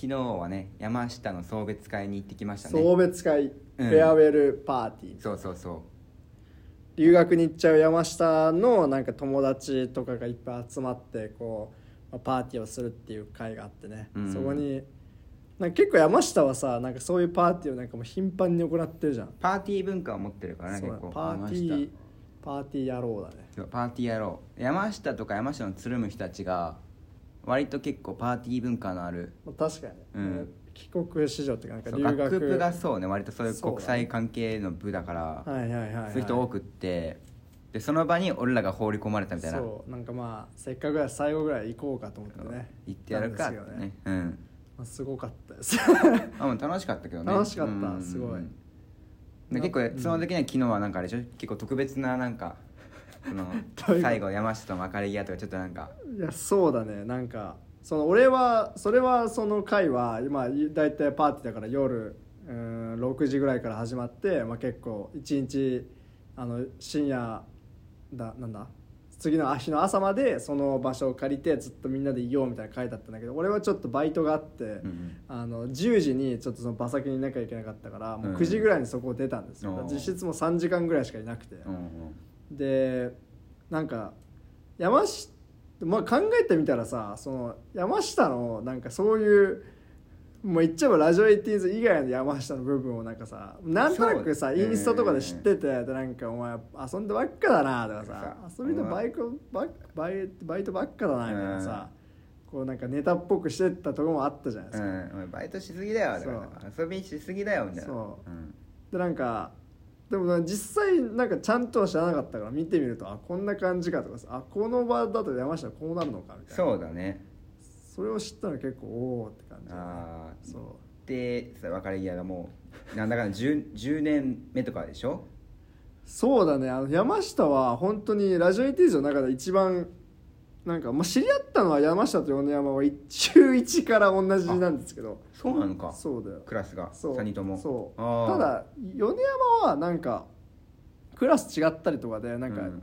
昨日はね山下の送別会に行ってきましたね。送別会、うん。フェアウェルパーティー。そうそうそ留学に行っちゃう山下のなんか友達とかがいっぱい集まってこうまあパーティーをするっていう会があってね、うん。そこになんか結構山下はさなんかそういうパーティーをなんかもう頻繁に行ってるじゃん。うパーティー文化を持ってるからねそう結構。パーティ山下。ーパーティー野郎だね。そうパーティーやろう山下とか山下のつるむ人たちが割と結構パーティー文化のあるまあ確かに、うん。帰国子女っていうかなんかそう留学。学部がそうね割とそういう国際関係の部だからはいはいはい、はい、そういう人多くってでその場に俺らが放り込まれたみたいな。そうなんかまあせっかくや最後ぐらい行こうかと思ってね。行ってやるかってね。ようん。まあ、すごかったです。あもう楽しかったけどね。楽しかったうん。すごい。で結構うんその時には昨日はなんかあれでしょ？結構特別ななんかその最後山下と別れ際とかちょっとなんか。いやそうだね。なんかその俺はそれはその回は今大体パーティーだから夜うん6時ぐらいから始まって、まあ、結構一日あの深夜だなんだ？次の日の朝までその場所を借りてずっとみんなでいようみたいな回だったんだけど俺はちょっとバイトがあって、うんあの10時にちょっとその場先にいなきゃいけなかったからもううん9時ぐらいにそこを出たんですよ、おー。実質もう3時間ぐらいしかいなくて、うんうんでなんか山下まあ考えてみたらさその山下のなんかそういうもう言っちゃえばラジオエイティーンズ以外の山下の部分をなんかさなんとなくさインスタとかで知っててでなんかお前遊んでばっかだなとかさ遊びでバイクババイバイトばっかだなみたいなさこうなんかネタっぽくしてったところもあったじゃないですか、うん。お前バイトしすぎだよ遊びしすぎだよみたいな。そう。うん。でなんかでもな実際なんかちゃんとは知らなかったから見てみるとあこんな感じかとかさあこの場だと山下はこうなるのかみたいな。そうだね。それを知ったの結構おおって感じああそう。でさ別れ際がもうなんだかんだ 10, 10 年目とかでしょ？そうだね。あの山下は本当にラジオイティーズの中で一番なんか、まあ、知り合ったのは山下と米山は中1から同じなんですけど。そうなのか。そうだよ。クラスが。そう。3人とも。そう。ただ米山はなんかクラス違ったりとかでなんか、うん。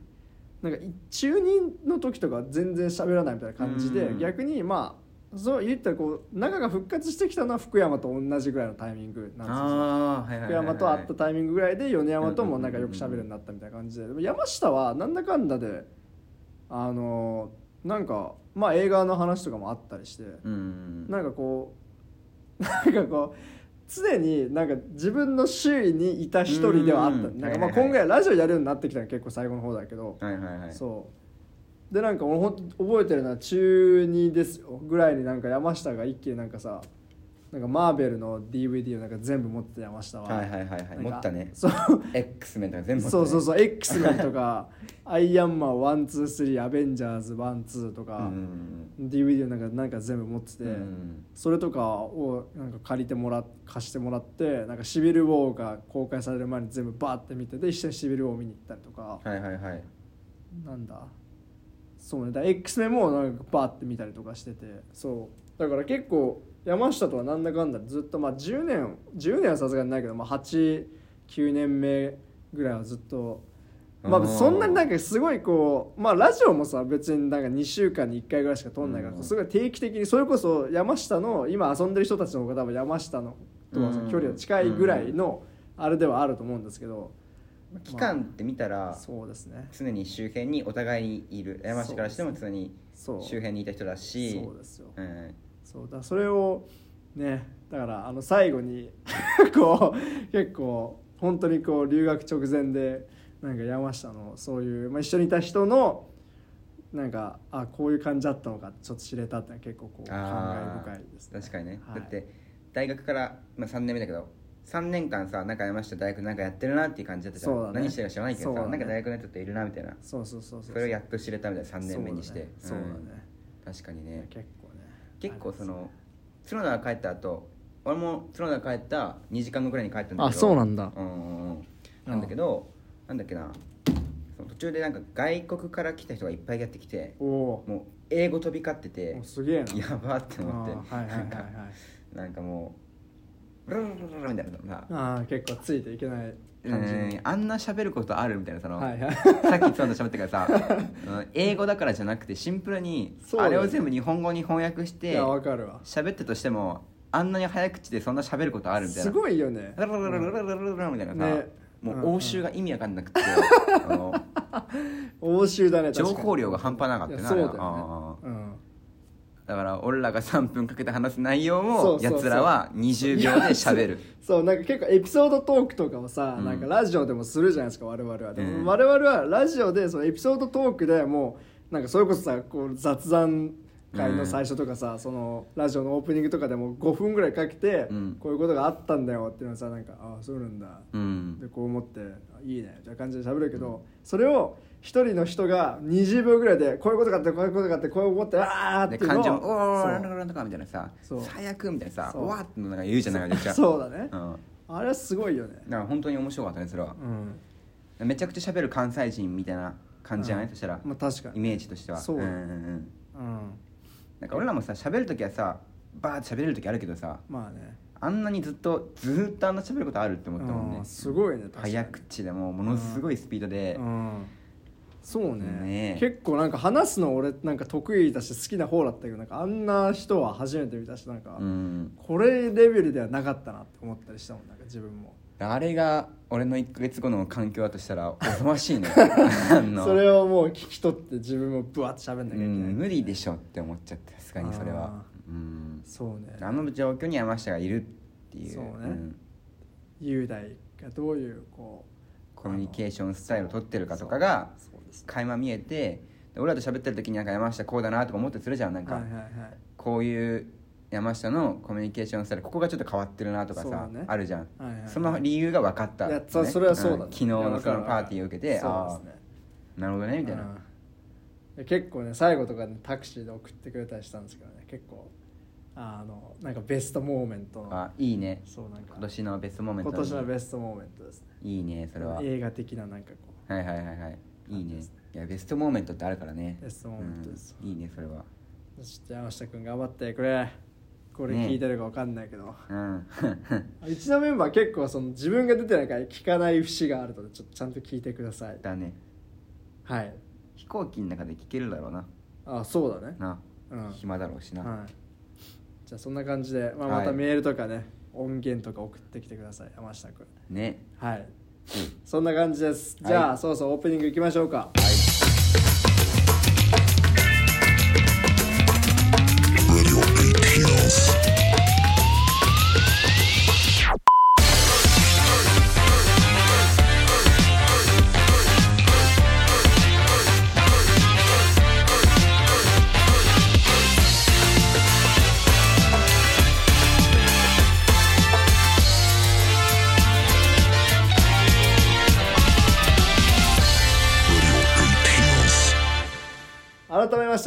なんか中2の時とか全然喋らないみたいな感じで、うん。逆にまあそう言ったらこう仲が復活してきたのは福山と同じぐらいのタイミングなんですよ。福山と会ったタイミングぐらいで米山ともなんかよく喋るようになったみたいな感じででも山下はなんだかんだであのなんかまあ映画の話とかもあったりしてうん。なんかこう なんかこう常になんか自分の周囲にいた一人ではあった。うん。なんかまあ今回ラジオやるようになってきたのは結構最後の方だけど。はいはいはい。そう。でなんか俺ほんと覚えてるのは中2ですよ。ぐらいになんか山下が一気になんかさなんかマーベルの DVD をなんか全部持ってた山下ははいはいはいはい。持ったね。そう。X メンとか全部持ったね。そうそうそう。X メンとかアイアンマン123アベンジャーズ12とうか、ん DVD をなんかなんか全部持ってて、うんそれとかをなんか借りてもらっ貸してもらってなんかシビル・ウォーが公開される前に全部バーって見てで一緒にシビル・ウォー見に行ったりとか、はいはいはい。なんだ。そうね。だ X メンもなんかバーって見たりとかしてて。そう。だから結構山下とはなんだかんだずっとまあ10年10年はさすがにないけど、まあ、89年目ぐらいはずっとまあそんなになんかすごいこうまあラジオもさ別になんか2週間に1回ぐらいしか撮んないからうん。すごい定期的にそれこそ山下の今遊んでる人たちの方が多分山下のと距離が近いぐらいのあれではあると思うんですけど期間って見たらそうですね。常に周辺にお互いにいる。山下からしても常に周辺にいた人だし。そうですよ。うんそうだそれをねだからあの最後に こう結構本当にこう留学直前でなんか山下のそういう、まあ、一緒にいた人のなんかあこういう感じだったのかちょっと知れたってのは結構こう感慨深いですね。確かにね、はい。だって大学から、まあ、3年目だけど3年間さなんか山下大学なんかやってるなっていう感じだったじゃん。ね。何してるか知らないけどさ、ね。なんか大学のやつっているなみたいな。そうそうそうそう。それをやっと知れたみたいな3年目にして。そうだね。うだね。確かにね。結結構その角田が帰った後俺も角田が帰った2時間後ぐらいに帰ったんだけどあそうなんだ。うんなんだけどなんだっけな。その途中でなんか外国から来た人がいっぱいやってきておおもう英語飛び交っててすげえな。やばって思って。はいはいはいはい。なんかもうブルルルルルルみたいなさああ結構ついていけない感じうんあんな喋ることあるみたいなその、はいはい。さっきつんと喋ったからさ うん英語だからじゃなくてシンプルにそうだよあれを全部日本語に翻訳しいてやわかるわ。喋ったとしてもあんなに早口でそんな喋ることあるみたいな。すごいよね。ララララララララララみたいなさ、ねもう応酬が意味わかんなくて、あの欧州だね情確かに報量が半端なかったいよやそうだよなあれはねうんだから俺らが3分かけて話す内容をそうそうそう。やつらは20秒で喋る。そうなんか結構エピソードトークとかをさ、うん。なんかラジオでもするじゃないですか我々は、でもうん。我々はラジオでそのエピソードトークでもうなんかそれこそさこう雑談会の最初とかさ、そのラジオのオープニングとかでも5分ぐらいかけて、うん。こういうことがあったんだよっていうのをさなんかああそうなんだ。うん。でこう思ってあいいね。みたいな感じで喋るけど、それを一人の人が20秒ぐらいでこういうことがあってこういうことがあってこう思ってああっていうのをで感情も「おおなんとかなんとか」みたいなさそう「最悪」みたいなさ「そう。わ」ってなんか言うじゃないですかそうだね、うん。あれはすごいよね。だから本当に面白かったねそれは。うん。めちゃくちゃ喋る関西人みたいな感じじゃない、うん。そしたら。まあ確かにイメージとしては。そう。うんうんうん。うん。なんか俺らもさ喋る時はさバーって喋れる時あるけどさまあね。あんなにずっとずーっとあんな喋ることあるって思ったもんね。うんすごいね早口でもうものすごいスピードで、うんそうね。ね。結構なんか話すの俺なんか得意だし好きな方だったけどなんかあんな人は初めて見たしなんか、うん。これレベルではなかったなって思ったりしたもんなんか自分も。あれが俺の1ヶ月後の環境だとしたらおぞましいね。それをもう聞き取って自分もブワッと喋んなきゃいけない、うん無理でしょって思っちゃってさすがにそれは。あうん。そうね。あの状況に山下がいるっていう。そうね。ん。雄大がどういうこうコミュニケーションスタイルを取ってるかとかがそう垣間見えてで俺らと喋ってる時になんか山下こうだなとか思ってするじゃんなんか、はいはいはい。こういう山下のコミュニケーションスタイルここがちょっと変わってるなとかさ、ね。あるじゃん、はいはいはい。その理由が分かった、いやそそれはそうだね。ん。昨日のそのパーティーを受けてああなるほどねみたいな、結構ね最後とかねタクシーで送ってくれたりしたんですけどね。結構あのなんかベストモーメントの。あいいね。そうなんか。今年のベストモーメント今年のベストモーメントですね。いいねそれは。映画的ななんかこはいはいはいはいいいね。いやベストモーメントってあるからね。ベストモーメントです。うん。いいねそれは。うちょっと山下君頑張ってくれ。これ聞いてるか分かんないけど、うん。うちのメンバー結構その自分が出てないから聞かない節があるのでちょっとちゃんと聞いてください。だね。はい。飛行機の中で聞けるだろうな。あそうだね。な、うん。暇だろうしな、はい。じゃあそんな感じで、まあ、はい。またメールとかね、音源とか送ってきてください。山下君ね。はいそんな感じです。じゃあ、はい。そうそうオープニングいきましょうか。Radio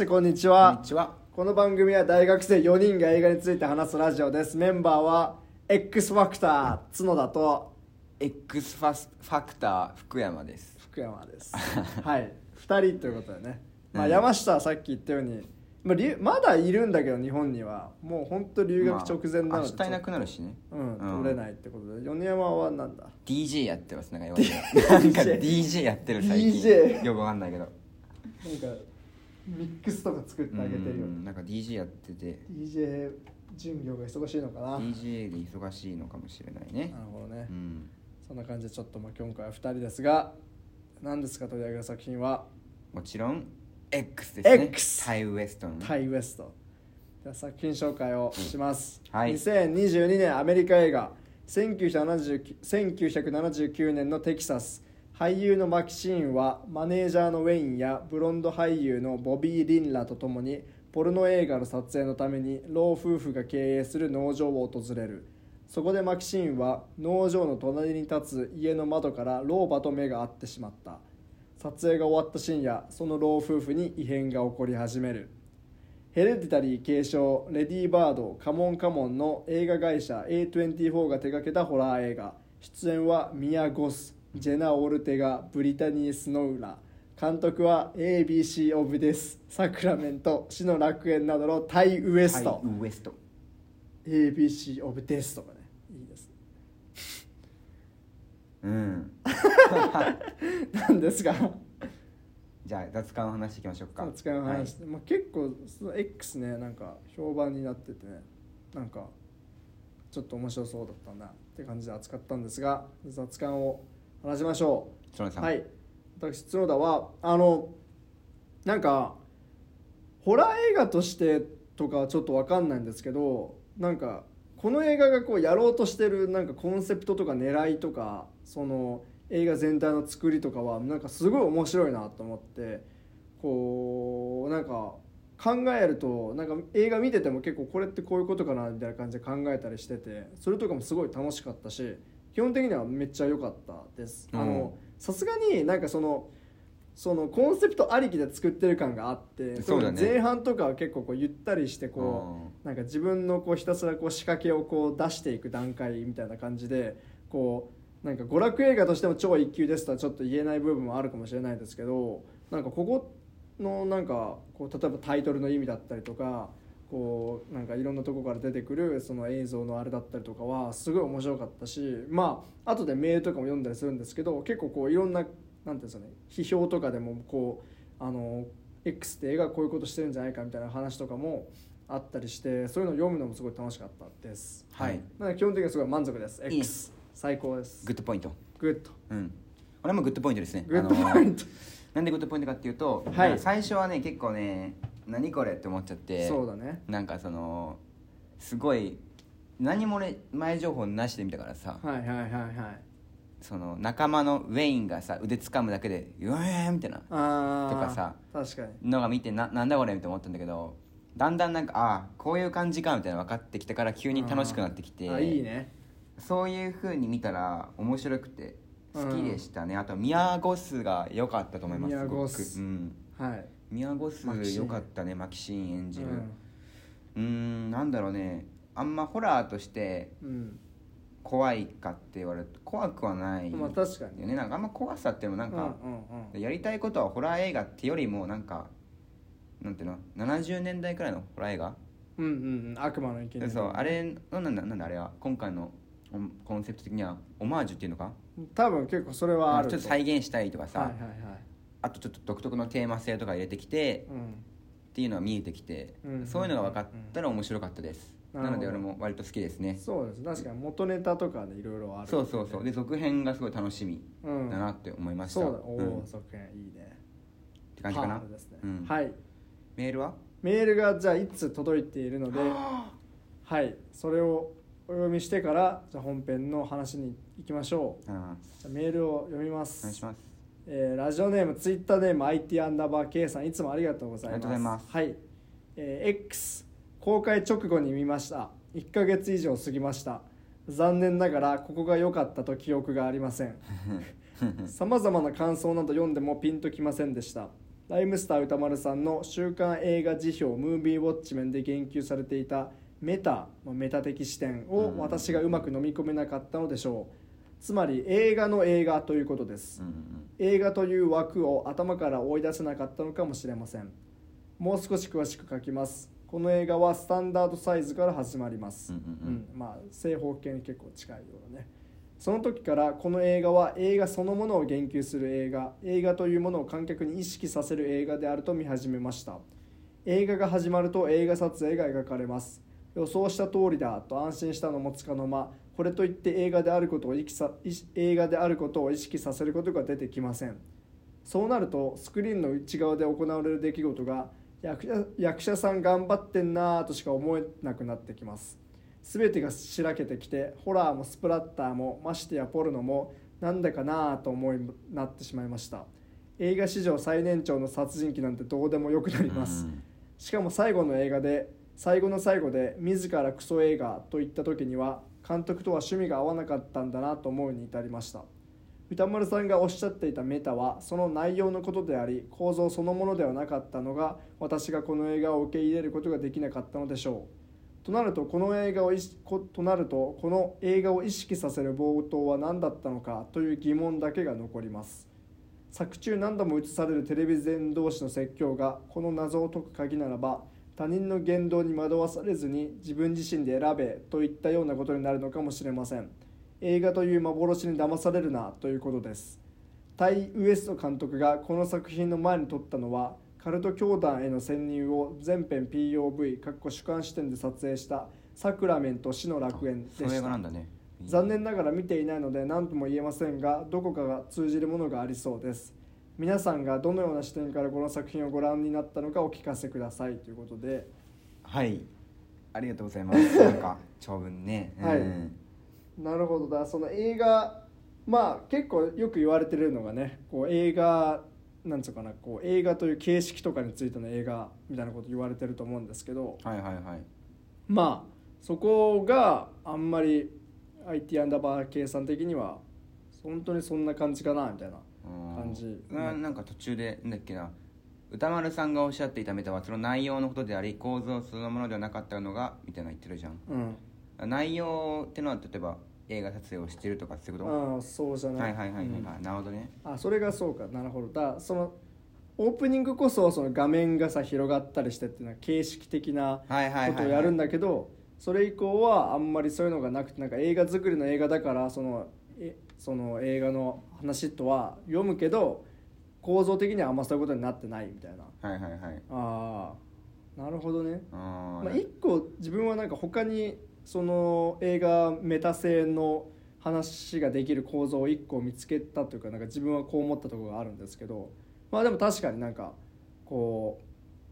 してこんにちこんはにちは。この番組は大学生4人が映画について話すラジオです。メンバーは X ファクター角田と X ファスファクター福山です。福山です。はい。2人ということでね、まあ、うん山下はさっき言ったように、まあ、留まだいるんだけど日本には。もう本当留学直前なまあので、明日いなくなるしね。うん、うん。取れないってことで。米山はなんだ？DJ やってますなんか言われてなんか DJ やってる最近。DJ よくわかんないけど。なんかミックスとか作ってあげてるよ。うんなんか DJ やってて。DJ 巡業が忙しいのかな。なる DJ で忙しいのかもしれないね。ほどね、うん。そんな感じでちょっとまあ今回は2人ですが何ですか取り上げる作品は？もちろん X ですね。X タイウエストのね。タイウエスト。では作品紹介をします、はい。2022年アメリカ映画。1979 1979年のテキサス俳優のマキシーンはマネージャーのウェインやブロンド俳優のボビー・リンらと共にポルノ映画の撮影のために老夫婦が経営する農場を訪れる。そこでマキシーンは農場の隣に立つ家の窓から老婆と目が合ってしまった。撮影が終わった深夜その老夫婦に異変が起こり始める。ヘレディタリー継承レディーバードカモンカモンの映画会社 A24 が手掛けたホラー映画。出演はミア・ゴス。ジェナ・オルテガブリタニー・スノウラ監督は ABC オブですサクラメント死の楽園などのタイウエスト、タイウエスト。ABC オブですとかね。いいですうん。なん。ですがじゃあ雑感を話していきましょうか。使いの話、まあ、結構その X ねなんか評判になっててねなんかちょっと面白そうだったなって感じで扱ったんですが雑感を話しましょう。はい。私角田はあのなんかホラー映画としてとかはちょっと分かんないんですけどなんかこの映画がこうやろうとしてるなんかコンセプトとか狙いとかその映画全体の作りとかはなんかすごい面白いなと思ってこうなんか考えるとなんか映画見てても結構これってこういうことかなみたいな感じで考えたりしててそれとかもすごい楽しかったし基本的にはめっちゃ良かったです。あのさすがになんかそのそのコンセプトありきで作ってる感があってそうだね。前半とかは結構こうゆったりしてこうなんか自分のこうひたすらこう仕掛けをこう出していく段階みたいな感じでこうなんか娯楽映画としても超一級ですとはちょっと言えない部分もあるかもしれないですけどなんかここのなんかこう例えばタイトルの意味だったりとかこうなんかいろんなとこから出てくるその映像のあれだったりとかはすごい面白かったしまあ後でメールとかも読んだりするんですけど結構こういろんななんていうんですかね批評とかでもこうあの X って映画こういうことしてるんじゃないかみたいな話とかもあったりしてそういうのを読むのもすごい楽しかったです。はい。なので基本的にはすごい満足です。いい X 最高です。グッドポイント。グッド。うん。俺もグッドポイントですね。グッドポイント。なんでグッドポイントかっていうと、はい。最初はね結構ね何これって思っちゃってそうだね。なんかそのすごい何も俺前情報なしで見たからさ、はいはいはいはい。その仲間のウェインがさ腕掴むだけで「うえー!」みたいなあーとかさ確かに。のが見てななんだこれって思ったんだけどだんだんなんかああこういう感じかみたいなの分かってきたから急に楽しくなってきてあいいね。そういう風に見たら面白くて好きでしたね、あと宮ゴスが良かったと思います宮ゴス。すごくうん。はい宮ゴスマキシーン。良かったねマキシーン演じる。うん。うーんなんだろうね。あんまホラーとしてうん。怖いかって言われると怖くはないまあ確かに。よねなんかあんま怖さっていうのもなんか、うんうんうん。やりたいことはホラー映画ってよりもなんかなんていうの？70年代くらいのホラー映画？うんうんうん。悪魔の生贄。そうあれのなんだなんだあれは？今回のおコンセプト的にはオマージュっていうのか？多分結構それはあるちょっと再現したいとかさ、はいはいはいあとちょっと独特のテーマ性とか入れてきてうんっていうのが見えてきて、うん。そういうのが分かったら面白かったです、なので俺も割と好きですね。そうです。確かに元ネタとかでいろいろあるそうそうそう。で続編がすごい楽しみうん。だなって思いました、そうだ。おうん。っお続編いいね。て感じかな？ね。うん。はい。メールは？メールがじゃあいつ届いているのではい。それをお読みしてからじゃあ本編の話に行きましょう。あじゃあメールを読みます。お願いしますえーラジオネームツイッターネーム IT アンダーバー K さんいつもありがとうございます。ありがとうございます。はい、えー X 公開直後に見ました。1ヶ月以上過ぎました。残念ながらここが良かったと記憶がありません。さまざまな感想など読んでもピンときませんでした。ライムスター歌丸さんの週刊映画辞表ムービーウォッチメンで言及されていたメタまあメタ的視点を私がうまく飲み込めなかったのでしょうつまり映画の映画ということです。うんうん。映画という枠を頭から追い出せなかったのかもしれません。もう少し詳しく書きます。この映画はスタンダードサイズから始まります、うんうんうん。まあ正方形に結構近いようなね。その時からこの映画は映画そのものを言及する映画。映画というものを観客に意識させる映画であると見始めました。映画が始まると映画撮影が描かれます。予想した通りだと安心したのもつかの間これといって映画であることを意識さ映画であることを意識させることが出てきません。そうなるとスクリーンの内側で行われる出来事が役者役者さん頑張ってんなーとしか思えなくなってきます。全てがしらけてきてホラーもスプラッターもましてやポルノもなんだかなーと思いなってしまいました。映画史上最年長の殺人鬼なんてどうでもよくなります、うん。しかも最後の映画で最後の最後で自らクソ映画と言った時には監督とは趣味が合わなかったんだなと思うに至りました。歌丸さんがおっしゃっていたメタはその内容のことであり構造そのものではなかったのが私がこの映画を受け入れることができなかったのでしょう。となるとこの映画を意識ことなるとこの映画を意識させる冒頭は何だったのかという疑問だけが残ります。作中何度も映されるテレビ前同士の説教がこの謎を解く鍵ならば他人の言動に惑わされずに自分自身で選べといったようなことになるのかもしれません。映画という幻に騙されるなということです。タイ・ウエスト監督がこの作品の前に撮ったのはカルト教団への潜入を全編 POV かっこ主観視点で撮影した「サクラメント死の楽園」でした。残念ながら見ていないので何とも言えませんがどこかが通じるものがありそうです皆さんがどのような視点からこの作品をご覧になったのかお聞かせくださいということで。はい。ありがとうございます。なんか長文ね。はい。うんなるほど。だその映画まあ結構よく言われてるのがねこう映画なんつうかなこう映画という形式とかについての映画みたいなこと言われてると思うんですけど。はいはいはい。まあそこがあんまり IT アンダーバー計算的には本当にそんな感じかなみたいな。うん感じ。ななんか途中でなんだっけな。歌丸さんがおっしゃっていたメタはその内容のことであり構造そのものではなかったのがみたいなの言ってるじゃん。うん。内容ってのは例えば映画撮影をしてるとかそういうこああそうじゃない。とはいはいはいはい、うん。はいなるほどね。あそれがそうか。なるほど。だそのオープニングこそその画面がさ広がったりしてっていうのは形式的なことをやるんだけどそれ以降はあんまりそういうのがなくてなんか映画作りの映画だからそのえその映画の話とは読むけど構造的にはあんまそういうことになってないみたいな。はいはいはい。ああなるほどね。あーまあ、一個自分はなんか他にその映画メタ製の話ができる構造を一個見つけたというかなんか自分はこう思ったところがあるんですけどまあでも確かになんかこ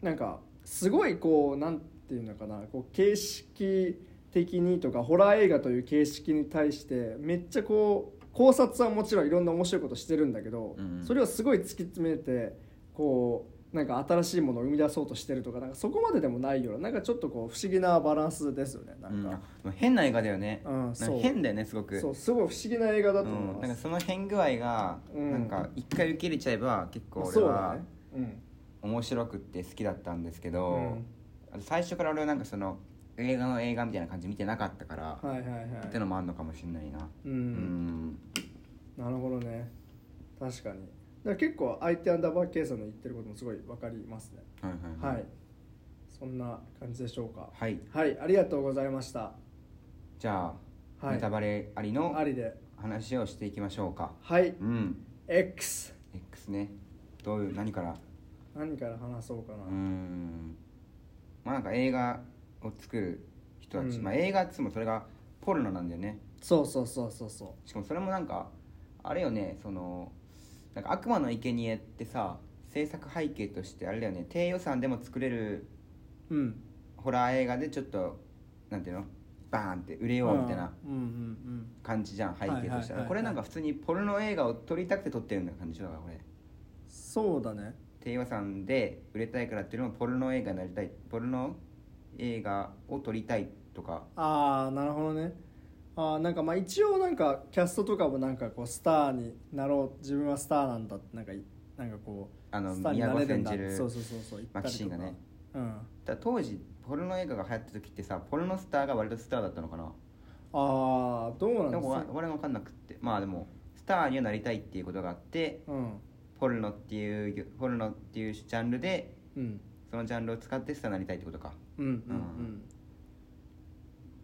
うなんかすごいこうなんていうのかなこう形式的にとかホラー映画という形式に対してめっちゃこう考察はもちろんいろんな面白いことしてるんだけど、うんそれをすごい突き詰めてこうなんか新しいものを生み出そうとしてるとかなんかそこまででもないようななんかちょっとこう不思議なバランスですよねなんうん。か、変な映画だよね、うん変だよねすごく。そうすごい不思議な映画だと思いうん、ます、なんかその変具合が、うん。なんか一回受け入れちゃえば結構俺そうだはねうん。面白くって好きだったんですけど、最初から俺はなんかその映画の映画みたいな感じ見てなかったから、はいはいはい。ってのもあんのかもしれないな。う、うん。んなるほどね。確かに。だから結構相手アンダーバーケイさんの言ってることもすごい分かりますね。はいはいはい。そんな感じでしょうか。はい。はい。ありがとうございました。じゃあ、はい。ネタバレありのありで。話をしていきましょうか。はい。うん。X X ね。どういう何から？何から話そうかな、うーん。まあなんか映画を作る人たち、うん。まあ映画っつもそれがポルノなんだよね。そうそうそうそうそしかもそれもなんかあれよねそのなんか悪魔の生贄ってさ制作背景としてあれだよね。低予算でも作れるううん。ホラー映画でちょっとなんていうの？バーンって売れようみたいなうんうん感じじゃん背景としては。いはいはいはい。これなんか普通にポルノ映画を撮りたくて撮ってるんだ感じだからこれうんそうだね。低予算で売れたいからっていうのもポルノ映画になりたい。ポルノ映画を撮りたいとか。ああなるほどね。あーなんかまあ一応なんかキャストとかもなんかこうスターになろう自分はスターなんだってなんかいなんかこうあのスターになれるそうそうそうそうマキシンがね。うん。だ当時ポルノ映画が流行った時ってさポルノスターが割とスターだったのかな。ああどうなんですか？俺は分かんなくって。まあでもスターにはなりたいっていうことがあってうん。ポルノっていうポルノっていうジャンルでうんそのジャンルを使ってスターになりたいってことか。うんうんうん。うん。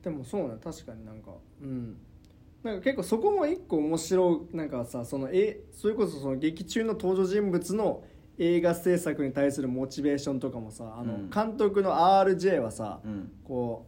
でもそうね確かになんか。うん。なんか結構そこも一個面白いなんかさそのえそれこそその劇中の登場人物の映画制作に対するモチベーションとかもさあの、うん。監督の RJ はさ、うん。こ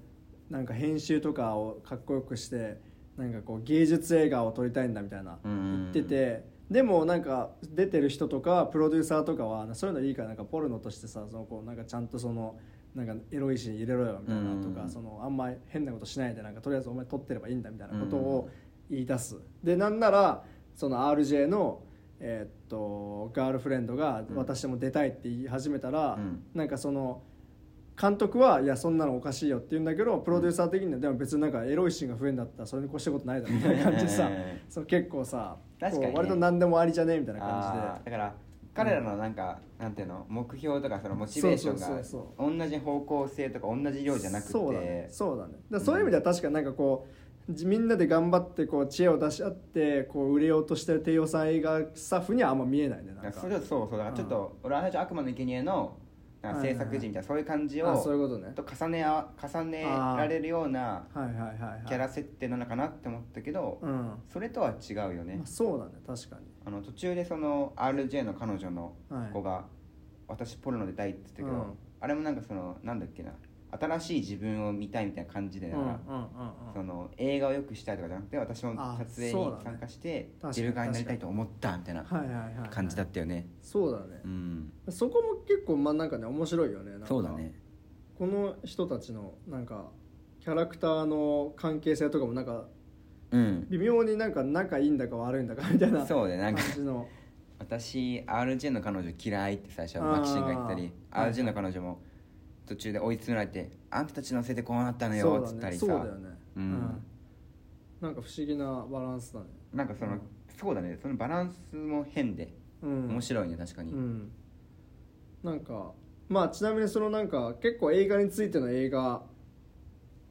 うなんか編集とかをかっこよくしてなんかこう芸術映画を撮りたいんだみたいなうん。言っててでもなんか出てる人とかプロデューサーとかはそういうのいいからなんかポルノとしてさそのこうなんかちゃんとそのなんかエロいシーン入れろよみたいなとうん。かそのあんま変なことしないでなんかとりあえずお前撮ってればいいんだみたいなことを言い出す。でなんならその RJ のえーっとガールフレンドがうん。私も出たいって言い始めたら、うん。なんかその監督はいやそんなのおかしいよって言うんだけどプロデューサー的にはでも別になんかエロいシーンが増えんだったらそれに越したことないだろみたいな感じでさ そう結構さ確かにね。割と何でもありじゃねえみたいな感あーだから彼らのなんか、なんていうの目標とかそのモチベーションが同じ方向性とか同じ量じゃなくて。そうだね。そうだね。だそういう意味では確かになんかこうじみんなで頑張ってこう知恵を出し合ってこう売れようとしてる低予算映画スタッフにはあんま見えないねなんか。それそうそう。だからちょっと、俺は最初悪魔の生贄の制作陣みたいなそういう感じをあそういうことね。と重ねあ重ねられるようなキャラ設定なのかなって思ったけど、うん。それとは違うよね。まあ、そうだね確かに。あの途中でその RJ の彼女のはい。子が「私ポルノ出たい」って言ったけど、うん。あれもなんかそのなんだっけな新しい自分を見たいみたいな感じでだから、その映画をよくしたいとかじゃなくて私もあ撮影に参加して確かにディルガーになりたいと思ったみたいな。感じだったよね。そうだね。うん。そこも結構まあなんかね面白いよねそうだね。この人たちのなんかキャラクターの関係性とかもなんかうん。微妙になんか仲いいんだか悪いんだかみたいなそうねなんか。感じの。私 RJ の彼女嫌いって最初あー。マキシンが言ったりはい RJ の彼女も途中で追い詰められて「あんたたちのせいでこうなったのよ」そうだねっつったりさ。そうだよね。うん。なんか不思議なバランスだね。なんかその、うんそうだね。そのバランスも変でうん。面白いね確かに、うん。なんかまあちなみにそのなんか結構映画についての映画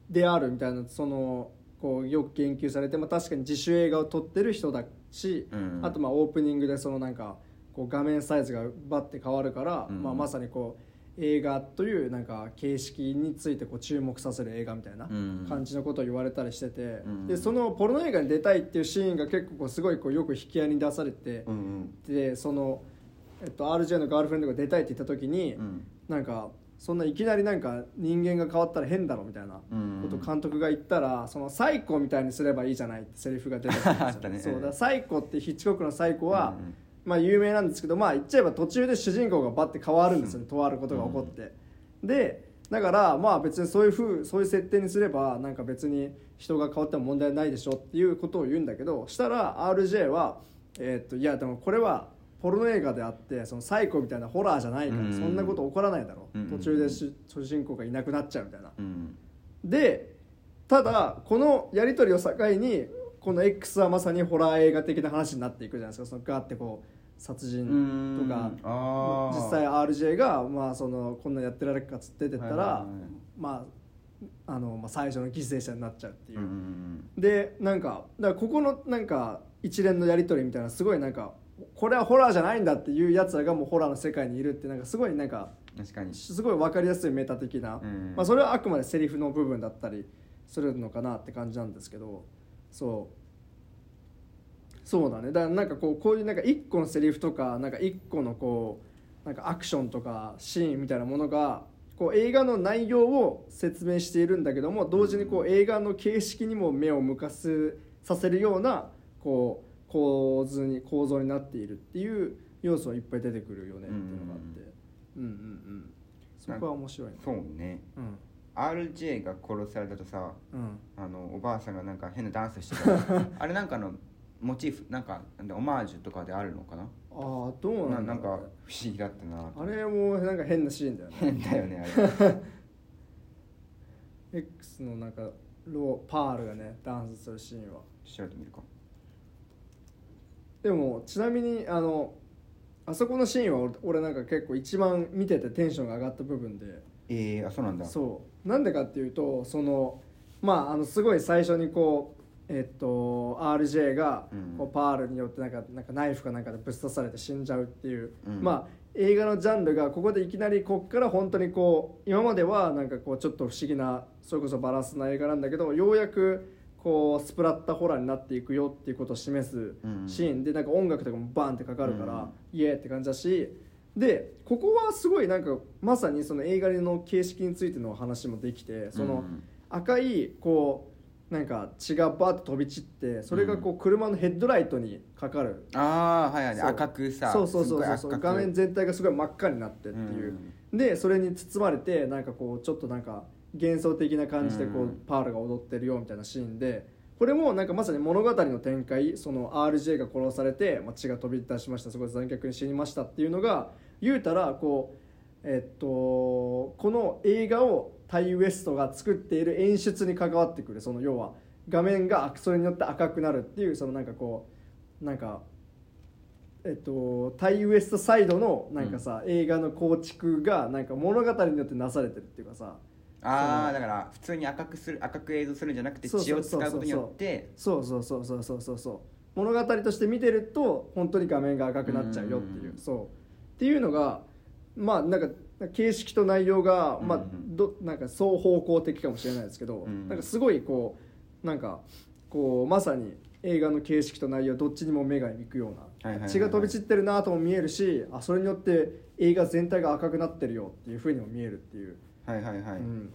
であるみたいなそのこうよく言及されて、まあ、確かに自主映画を撮ってる人だし、うん。あとまあオープニングでそのなんかこう画面サイズがバッて変わるから、うん。まあ、まさにこう映画というなんか形式についてこう注目させる映画みたいなうん。感じのことを言われたりしてて、うん。でそのポルノ映画に出たいっていうシーンが結構こうすごいこうよく引き合いに出されて、うんうん。でその、えっと、RJ のガールフレンドが出たいって言った時に、うん。なんかそんないきなりなんか人間が変わったら変だろみたいなうんことを監督が言ったら、そのサイコみたいにすればいいじゃないってセリフが出てくるんです そうだからサイコってヒッチコックのサイコは、うんうんまあ有名なんですけどまあ言っちゃえば途中で主人公がバッて変わるんですよね、とあることが起こって、でだからまあ別にそういうふうそういう設定にすればなんか別に人が変わっても問題ないでしょっていうことを言うんだけどしたら RJ は、えーっといやでもこれはポルノ映画であってそのサイコみたいなホラーじゃないから、うん。そんなこと起こらないだろ、う。ん。途中で主主人公がいなくなっちゃうみたいな。うん。でただこのやり取りを境にこの X はまさにホラー映画的な話になっていくじゃないですか。そのガーってこう殺人とか実際 RJ が、まあ、そのこんなんやってられるかっつって出てったら、はいはいはい。まああのまあ、最初の犠牲者になっちゃうっていう、うでなんかだからここのなんか一連のやり取りみたいなすごいなんかこれはホラーじゃないんだっていうやつらがもうホラーの世界にいるってなんかすごいなんかうん確かに。すごい分かりやすいメタ的な、うん。まあ、それはあくまでセリフの部分だったりするのかなって感じなんですけどそうそうだね。だからなんかこうこういうなんか一個のセリフとかなんか一個のこうなんかアクションとかシーンみたいなものがこう映画の内容を説明しているんだけども同時にこう映画の形式にも目を向かすさせるようなこう構図に構造になっているっていう要素がいっぱい出てくるよねっていうのがあって。うん。うんうんそこは面白いね。そうね。うん。RJ が殺されたとさうん。あのおばあさんがなんか変なダンスしてた。あれなんかのモチーフなんかオマージュとかであるのかな？ああどうなんななんか不思議だったな。あれもなんか変なシーンだよね。変だよねあれ。X のなんかローパールがねダンスするシーンは。調べてみるか。でもちなみにあのあそこのシーンは俺俺なんか結構一番見ててテンションが上がった部分で。えー、あそうなんだ。そう。なんでかっていうとそのまああのすごい最初にこうえっと RJ がうん。こうパールによってなんかなんかナイフかなんかでぶっ刺されて死んじゃうっていう、うん。まあ映画のジャンルがここでいきなりこっから本当にこう今まではなんかこうちょっと不思議なそれこそバランスな映画なんだけどようやくこうスプラッタホラーになっていくよっていうことを示すうん。シーン。でなんか音楽とかもバンってかかるから、うん。イエーって感じだしでここはすごいなんかまさにその映画の形式についての話もできてそのうん。赤いこうなんか血がバーッと飛び散ってそれがこう車のヘッドライトにかかる、ああはいはい赤くさそうそうそうそう。画面全体がすごい真っ赤になってっていう、でそれに包まれてなんかこうちょっとなんか幻想的な感じでこう、うん。パールが踊ってるよみたいなシーンでこれもなんかまさに物語の展開その RJ が殺されて、まあ、血が飛び出しましたすごい残虐に死にましたっていうのが言うたらこうえっとこの映画をタイ・ウエストが作っている演出に関わってくるその要は画面がそれによって赤くなるっていうそのなんかこうなんかえっと、タイウエストサイドのなんかさ、映画の構築がなんか物語によってなされてるっていうかさ。ああだから普通に赤くする赤く映像するんじゃなくて血を使うことによって。そうそうそうそうそうそうそう物語として見てると本当に画面が赤くなっちゃうよっていううんそうっていうのがまあなんか形式と内容が、まあうんどなんか双方向的かもしれないですけど、うんなんかすごいこうなんかこうまさに映画の形式と内容どっちにも目が行くような、血が飛び散ってるなとも見えるしあそれによって映画全体が赤くなってるよっていうふうにも見えるっていう、はいはいはい、うん、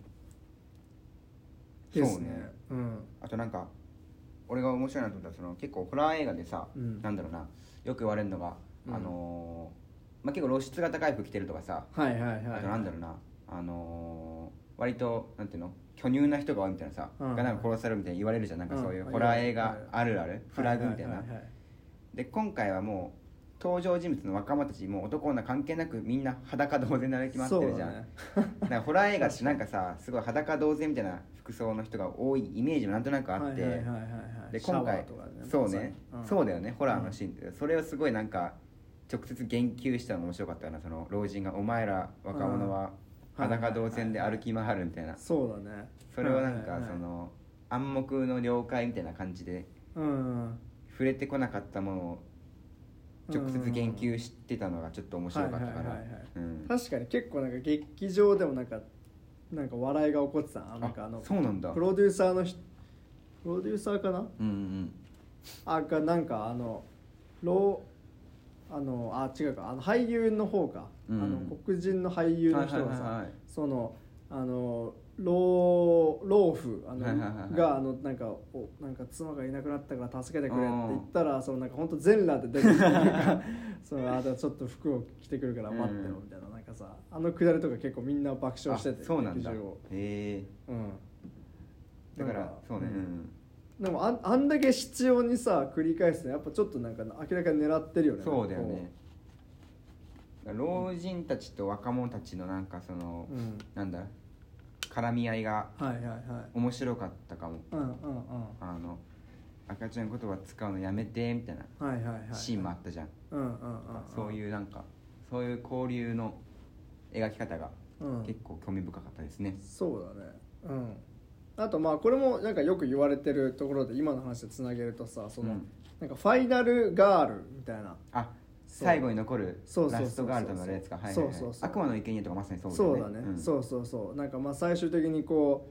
ですね。そうね。うん。あとなんか俺が面白いなと思ったらその結構ホラー映画でさ、うん。なんだろうなよく言われるのが、うん。あのーまあ、結構露出が高い服着てるとかさ、はいはいはい。あとなんだろうな。あのー割となんていうの？巨乳な人が多いみたいなさ、うん。がなんか殺されるみたいに言われるじゃん。なんかそういううん。ホラー映画あるある？フラグみたいな、はははいで今回はもう登場人物の若者たちもう男女関係なくみんな裸同然で歩き回ってるじゃん、そうだね。だからホラー映画ってなんかさすごい裸同然みたいな服装の人が多いイメージもなんとなくあって、はいはいはいはいはい。でシャワ今回ーとかね。そうね、まさにそうだよね。ホラーのシーンって、それをすごいなんか直接言及したのが面白かったよな。その老人が「お前ら若者はうん。裸同然で歩き回る」みたいな。そうだね。それをなんかその暗黙の了解みたいな感じでうん触れてこなかったものを直接言及してたのがちょっと面白かったから。確かに結構なんか劇場でもなんかなんか笑いが起こってた。ななんかあのそうなんだ。プロデューサーの人プロデューサーかな？うんうんあがなんかあのローあのあ違うか。あの俳優の方か、うん。あの黒人の俳優の人がさ、そのあの老老婦あの、はいはいがあのなんかおなんか妻がいなくなったから助けてくれって言ったらそのなんか本当全裸で出てきてなんか そのあちょっと服を着てくるから待ってろみたいな、なんかさあのくだりとか結構みんな爆笑しててあそうなんだ。へえうん。だからそうね。ううんんでもあんあんだけ必要にさ繰り返すのやっぱちょっとなんか明らかに狙ってるよね。そうだよね。老人たちと若者たちのなんかそのこううん。なんだ？絡み合いが面白かったかも。うんうんうん。あの赤ちゃん言葉使うのやめてみたいなシーンもあったじゃんうんうんうん。そういうなんかそういう交流の描き方がうん。結構興味深かったですね。そうだね。うんあとまあこれもなんかよく言われてるところで今の話でつなげるとさその、うん。なんかファイナルガールみたいな。あ最後に残るそうそうラストガールとなるやつか。はいはいはい。そうそうそう。悪魔の生贄とかまさにそうだそうだね、よねん。そうそうそう。なんかまあ最終的にこ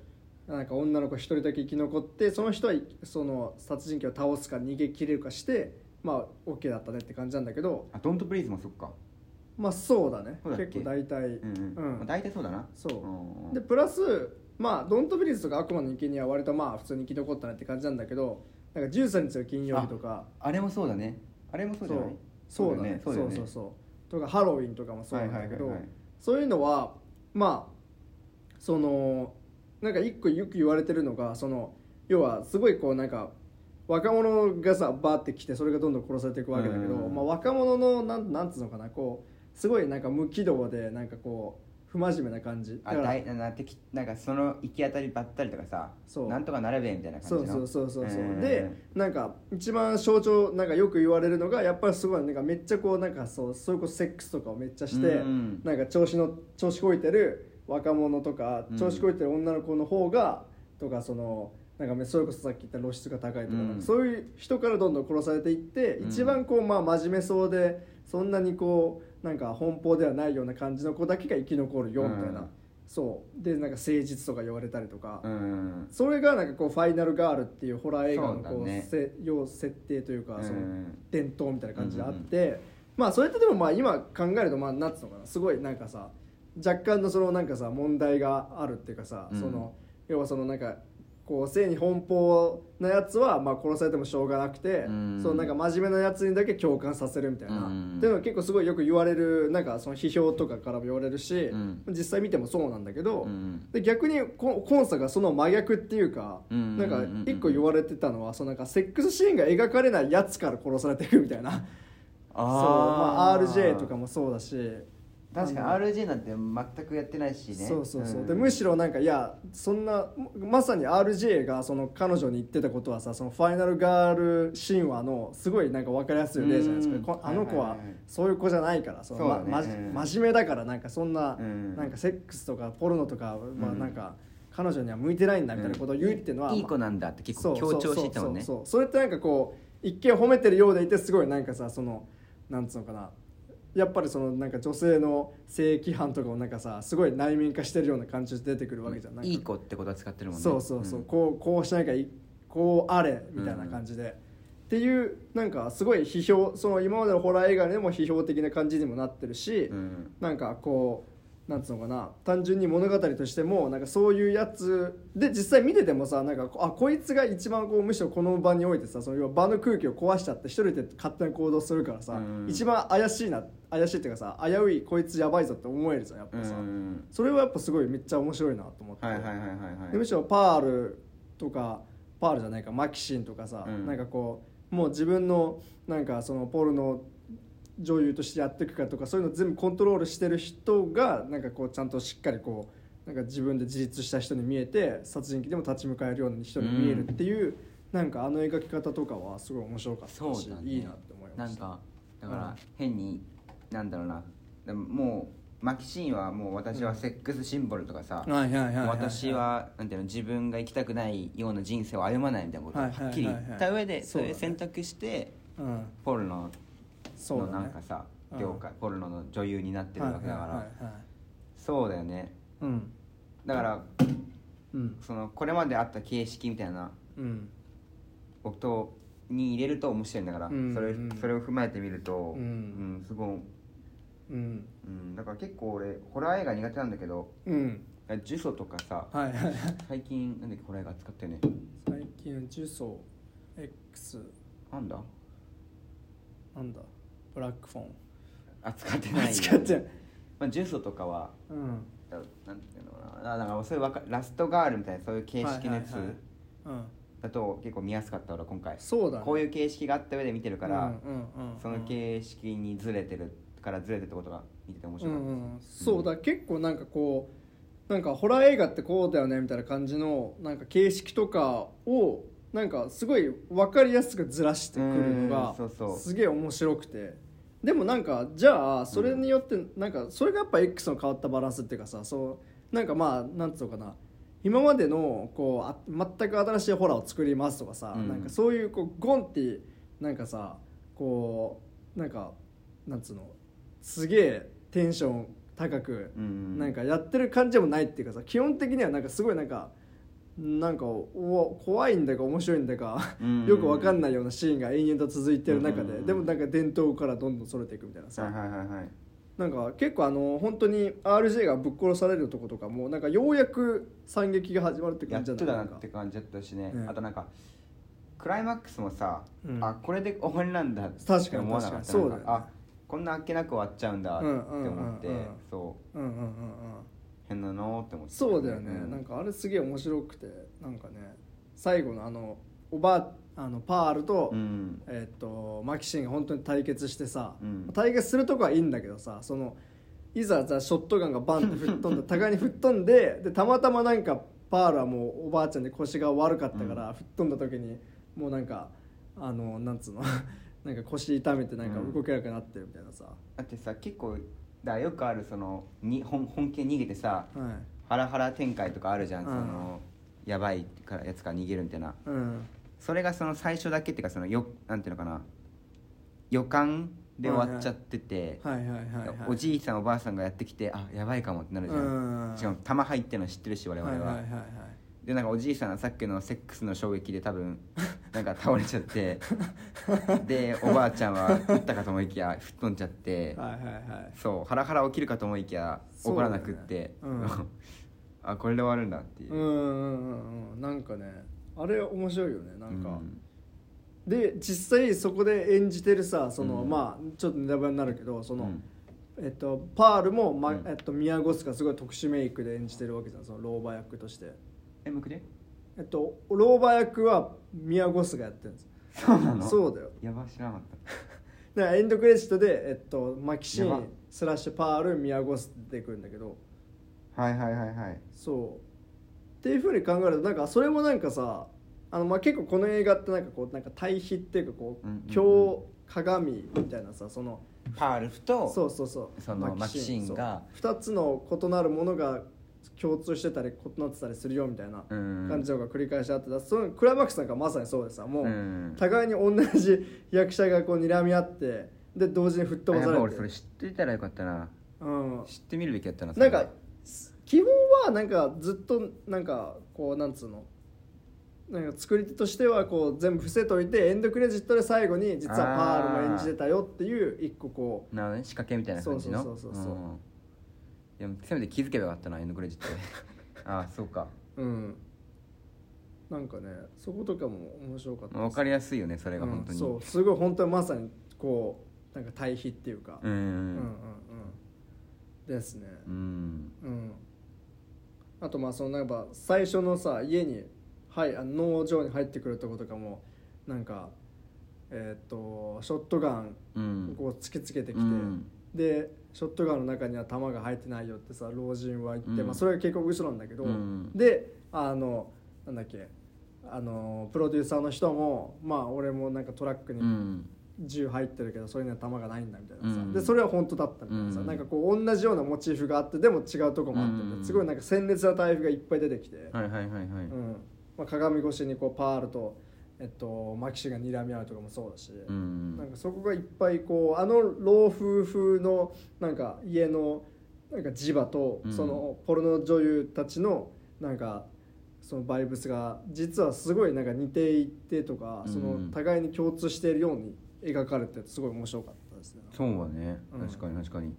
うなんか女の子一人だけ生き残ってその人はその殺人鬼を倒すか逃げ切れるかしてまあ OK だったねって感じなんだけど。あドントプリーズもそっか。まあそうだね。そうだっけ？結構大体、うんうん。うん。まあ大体そうだな。そう。うんうん。でプラスまあドントビリーズとか悪魔の生贄は割とまあ普通に生き残ったねって感じなんだけどなんか13日の金曜日とか。あれもそうだね。あれもそうじゃない？そうだね。そだよね。そううそうそう。とかハロウィンとかもそうなんだけど、そういうのはまあそのなんか一個よく言われてるのがその要はすごいこうなんか若者がさバーって来てそれがどんどん殺されていくわけだけど、うん。まあ、若者のなんなんつうのかなこうすごいなんか無軌道でなんかこう不真面目な感じ。あだいなてきなんかその行き当たりばったりとかさそう。なんとかなれべみたいな感じの？そうそうそうそう、ん。でなんか一番象徴なんかよく言われるのがやっぱりすごいなんかめっちゃこうなんかそうそういうことセックスとかをめっちゃして、うんなんか調子の調子こいてる若者とかうん。調子こいてる女の子の方が、とかそのなんかそれこそさっき言った露出が高いとか,、うん。そういう人からどんどん殺されていって、うん。一番こうまあ真面目そうでそんなにこうなんか奔放ではないような感じの子だけが生き残るよみたいな、うん。そう。でなんか誠実とか言われたりとか。うん。それがなんかこうファイナルガールっていうホラー映画のこうね。せ要設定というかうん。その伝統みたいな感じであって、まあそれってでもまあ今考えるとまあなんつうのかな。すごいなんかさ若干のそのなんかさ問題があるっていうかさ、うん。その要はそのなんかこう性に奔放なやつはまあ殺されてもしょうがなくて、うん。そのなんか真面目なやつにだけ共感させるみたいな、うん。っていうのが結構すごいよく言われるなんかその批評とかからも言われるし、うん。実際見てもそうなんだけど、うん。で逆にココンサがその真逆っていうか、うんなんか一個言われてたのはそのなんかセックスシーンが描かれないやつから殺されていくみたいな。そう、まあ、RJ とかもそうだし確かにあの RJ なんて全くやってないしね。そうそうそう、ん。でむしろなんかいやそんなまさに RJ がその彼女に言ってたことはさそのファイナルガール神話のすごいなんか分かりやすい例じゃないですか、あの子はそういう子じゃないからそま真面目だからなんかそんな,、うん。なんかセックスとかポルノとか、まあうん。なんか彼女には向いてないんだみたいなことを言うっていうのは、いい子なんだって結構強調してたもんね。そうそう。そう。それってなんかこう一見褒めてるようでいてすごいなんかさそのなんつうのかなやっぱりそのなんか女性の性規範とかをなんかさすごい内面化してるような感じで出てくるわけじゃんないい子ってことは使ってるもんね。そうそうそう、ん。こうこうしなきゃいこうあれみたいな感じで、っていうなんかすごい批評その今までのホラー映画でも批評的な感じにもなってるし、うん。なんかこうなんつうのかな。単純に物語としてもなんかそういうやつで実際見ててもさなんかあこいつが一番こうむしろこの場においてさその場の空気を壊しちゃって一人で勝手に行動するからさ、うん。一番怪しいな怪しいっていうかさ危ういこいつやばいぞって思えるじゃんやっうぱさ、ん。それはやっぱすごいめっちゃ面白いなと思って、むしろパールとかパールじゃないかマキシンとかさ、うん。なんかこうもう自分のなんかそのポルノ女優としてやっていくかとかそういうの全部コントロールしてる人がなんかこうちゃんとしっかりこうなんか自分で自立した人に見えて殺人鬼でも立ち向かえるような人に見えるっていう、なんかあの描き方とかはすごい面白かったし、そうだね。いいなって思いました。なんかだかうんら変になんだろうな。でももうマキシーンはもう私はセックスシンボルとかさ、はいはいはいはいはい。私はなんていうの自分が生きたくないような人生を歩まないみたいなことをははいはいはい。はいっきり言った上でそそうだね。れ選択してうん。ポルノのそうだね。なんかさうん。業界ポルノの女優になってるわけだから。はいはいはいはい。そうだよね。うん。だからうん。そのこれまであった形式みたいなうん。音に入れると面白いんだから、うんそれうん。それを踏まえてみると、うん。うんすごい、うん。うん、だから結構俺ホラー映画苦手なんだけどうん。呪詛とかさはいはいはい。最近なんだっけホラー映画使ってるね最近呪詛 X なんだ？なんだ？ブラックフォンあ使ってないよ使ってない。まあ、呪詛とかはうん。だなんていうのかな。あだからそういうわかラストガールみたいなそういう形式のやつはいはいはいうん。だと結構見やすかった俺今回。そうだね。こういう形式があった上で見てるから、うんうんうんその形式にずれてるからずれてるってことが見てて面う白かった、んうんそうだ結構なんかこうなんかホラー映画ってこうだよねみたいな感じのなんか形式とかをなんかすごい分かりやすくずらしてくるのうがんそうそう。すげえ面白くて。でもなんかじゃあそれによってなんかそれがやっぱ X の変わったバランスっていうかさそうなんかまあなんつうのかな。今までのこうあ全く新しいホラーを作りますとかさ、うん。なんかそういうこうゴンってなんかさこうなんかなんつうのすげえテンション高くうんなんかやってる感じでもないっていうかさ基本的にはなんかすごいなんかなんかお怖いんだか面白いんだかうんよくわかんないようなシーンが延々と続いてる中でうんでもなんか伝統からどんどんそれていくみたいなさ。はいはいはいはい。なんか結構あの本当に RJ がぶっ殺されるとことかもなんかようやく惨劇が始まるって感じとだなじゃなって感じだったしね、うんあとなんかクライマックスもさ、うん。あこれで終わりなんだって確かに思わなかった？確かに。そうだよね。あこんなあっけなく終わっちゃうんだって思って、そう。変なのって思って。そうだよね、ん。なんかあれすげえ面白くてなんかね最後のあのおばあのパールと、うん。えっとマキシンが本当に対決してさ、うん。対決するとこはいいんだけどさそのいざじゃあショットガンがバンって吹っ飛んで互いに吹っ飛んででたまたまなんかパールはもうおばあちゃんで腰が悪かったから、吹っ飛んだ時にもうなんかあのなんつうの？なんか腰痛めてなんか動けなくなってるみたいなさ、だってさ結構だよくあるそのに本本気で逃げてさはい。ハラハラ展開とかあるじゃん、うん。そのやばいからやつから逃げるみたいな。うん。それがその最初だけっていうかそのよなんていうのかな。予感で終わっちゃってて、はいはいはいはいおじいさんおばあさんがやってきてあやばいかもってなるじゃん、うん。しかも弾入ってるの知ってるし我々は,、はいはいはいはいでなんかおじいさんはさっきのセックスの衝撃で多分 なんか倒れちゃって でおばあちゃんは撃ったかと思いきや吹っ飛んじゃって、はいはいはい。そうハラハラ起きるかと思いきや起こらなくって、そうだよねあこれで終わるんだっていう。う、んうんうんうん。なんかねあれ面白いよねなんか、うん。で実際そこで演じてるさその、うん。まあちょっとネタバレになるけどその、うん。えっと、パールも、まうん。えっと、ミヤゴスがすごい特殊メイクで演じてるわけじゃんその老婆役として、え向くでえっと、老婆役はミヤゴスがやってるんです。そうなの？そうだよ。やば知らなかっ だからエンドクレジットで、えっと、マキシやば。ンスラッシュパールミヤゴスって出てくるんだけど。たはいはいはいはい。そう。っていうふうに考えるとなんかそれもなんかさあの、まあ、結構この映画ってなんかこうなんか対比っていうかこう、うんうんうん。強鏡みたいなさそのパールフとそうそうそう。そのマキシン。が2つの異なるものが共通してたり異なってたりするよみたいなうん。感じのが繰り返しあってたそのクライマックスなんかまさにそうでさもう、うん。互いに同じ役者がこう睨み合ってで同時に吹っ飛ばされて。俺それ知ってたらよかったな。うん。知ってみるべきやったななんか基本はなんかずっとなんかこうなんつうの？なんか作り手としてはこう全部伏せといてエンドクレジットで最後に実はパールも演じてたよっていう一個こなるほどね。仕掛けみたいな感じの。そうそうそうそうそう。ん。いやせめて気づけばよかったなエンドクレジットで。ああそうか。うん。なんかねそことかも面白かった分かりやすいよねそれが本当に。うん、そう。すごい本当にまさにこうなんか対比っていうか、うんうんうんうんですね。うん。うん。あとまあそのなんか最初のさ家に、はい、あの農場に入ってくるとことかもなんかえーっとショットガンうん。こう突きつけてきて、うん。でショットガンの中には弾が入ってないよってさ老人は言って、うん。まあ、それが結構嘘なんだけど、うん。であのなんだっけあのプロデューサーの人もまあ俺もなんかトラックにうん。銃入ってるけどそれには弾がないんだみたいなさ、うん。でそれは本当だったみたいなさ、うん。なんかこう同じようなモチーフがあってでも違うとこもあってすごいなんか鮮烈な台風がいっぱい出てきて、はいはいはいはい。うん。まあ、鏡越しにこうパールと、えっと、マキシが睨み合うとかもそうだし、うん。なんかそこがいっぱいこうあの老夫婦のなんか家のなんか磁場とうん。そのポルノ女優たちのなんかそのバイブスが実はすごいなんか似ていてとかうん。その互いに共通しているように描かれててすごい面白かったですね。そうはね。うん。確かに確かに。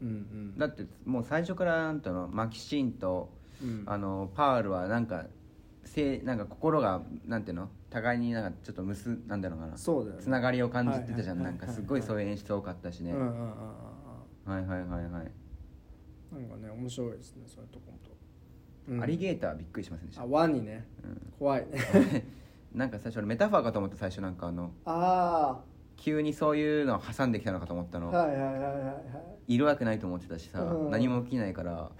うんうん。だってもう最初からなんていうのマキシンとうん。あのパールはなんかせなんか心がなんていうの？互いになんかちょっと結んなんだろうかな？そうだよね。つながりを感じてたじゃん。なんかすごいそういう演出多かったしね。うんうんうんうんうん。はいはいはいはい。なんかね面白いですねそういうとこもと、うん。アリゲーターびっくりしませんでした？あワニね。うん。怖いね。なんか最初俺メタファーかと思った最初なんかあのあ急にそういうのを挟んできたのかと思ったあの、はいはいはいはいはい。いるわけないと思ってたしさ、うん。何も起きないから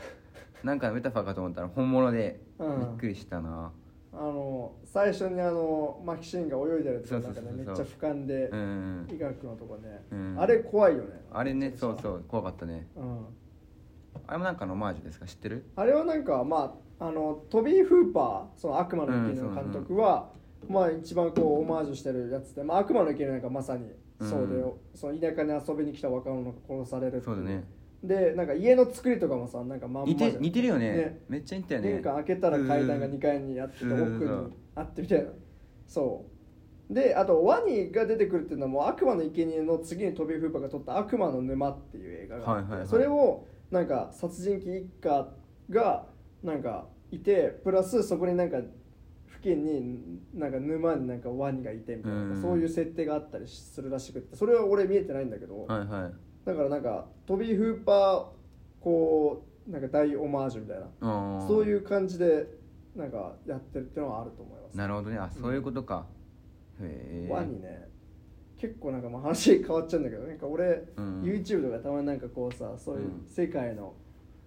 なんかメタファーかと思ったら本物でびうん。っくりしたな。あの最初にあのマキシンが泳いでるとこなんかねめっちゃ俯瞰でうん医学のとこね、うん。あれ怖いよね。あれねそうそう怖かったね。うん、あれもなんかのオマージュですか？知ってる？あれはなんかまああのトビー・フーパーその悪魔の生贄の監督は、まあ一番こうオマージュしてるやつで、まあ、悪魔の生贄なんかまさにそうで、うん。その田舎に遊びに来た若者が殺されるっていそうだねでなんか家の作りとかもさなんかまんま似じゃん。て似てるよね。ね。めっちゃ似てるよね。玄関開けたら階段が2階にあっててうん。奥にあってみたいな。そう。であとワニが出てくるっていうのはもう悪魔の生贄の次にトビー・フーパーが撮った「悪魔の沼」っていう映画があって、はいはいはい。それをなんか殺人鬼一家がなんかいてプラスそこになんか付近になんか沼になんかワニがいてみたいな、うん。そういう設定があったりするらしくってそれは俺見えてないんだけど、はいはいだからなんかトビー・フーパーこうなんか大オマージュみたいなそういう感じでなんかやってるっていうのはあると思います。なるほどね。あそういうことか、へえワニね。結構なんかまあ話変わっちゃうんだけどなんか俺、うん。YouTube とかたまになんかこうさそういううん。世界の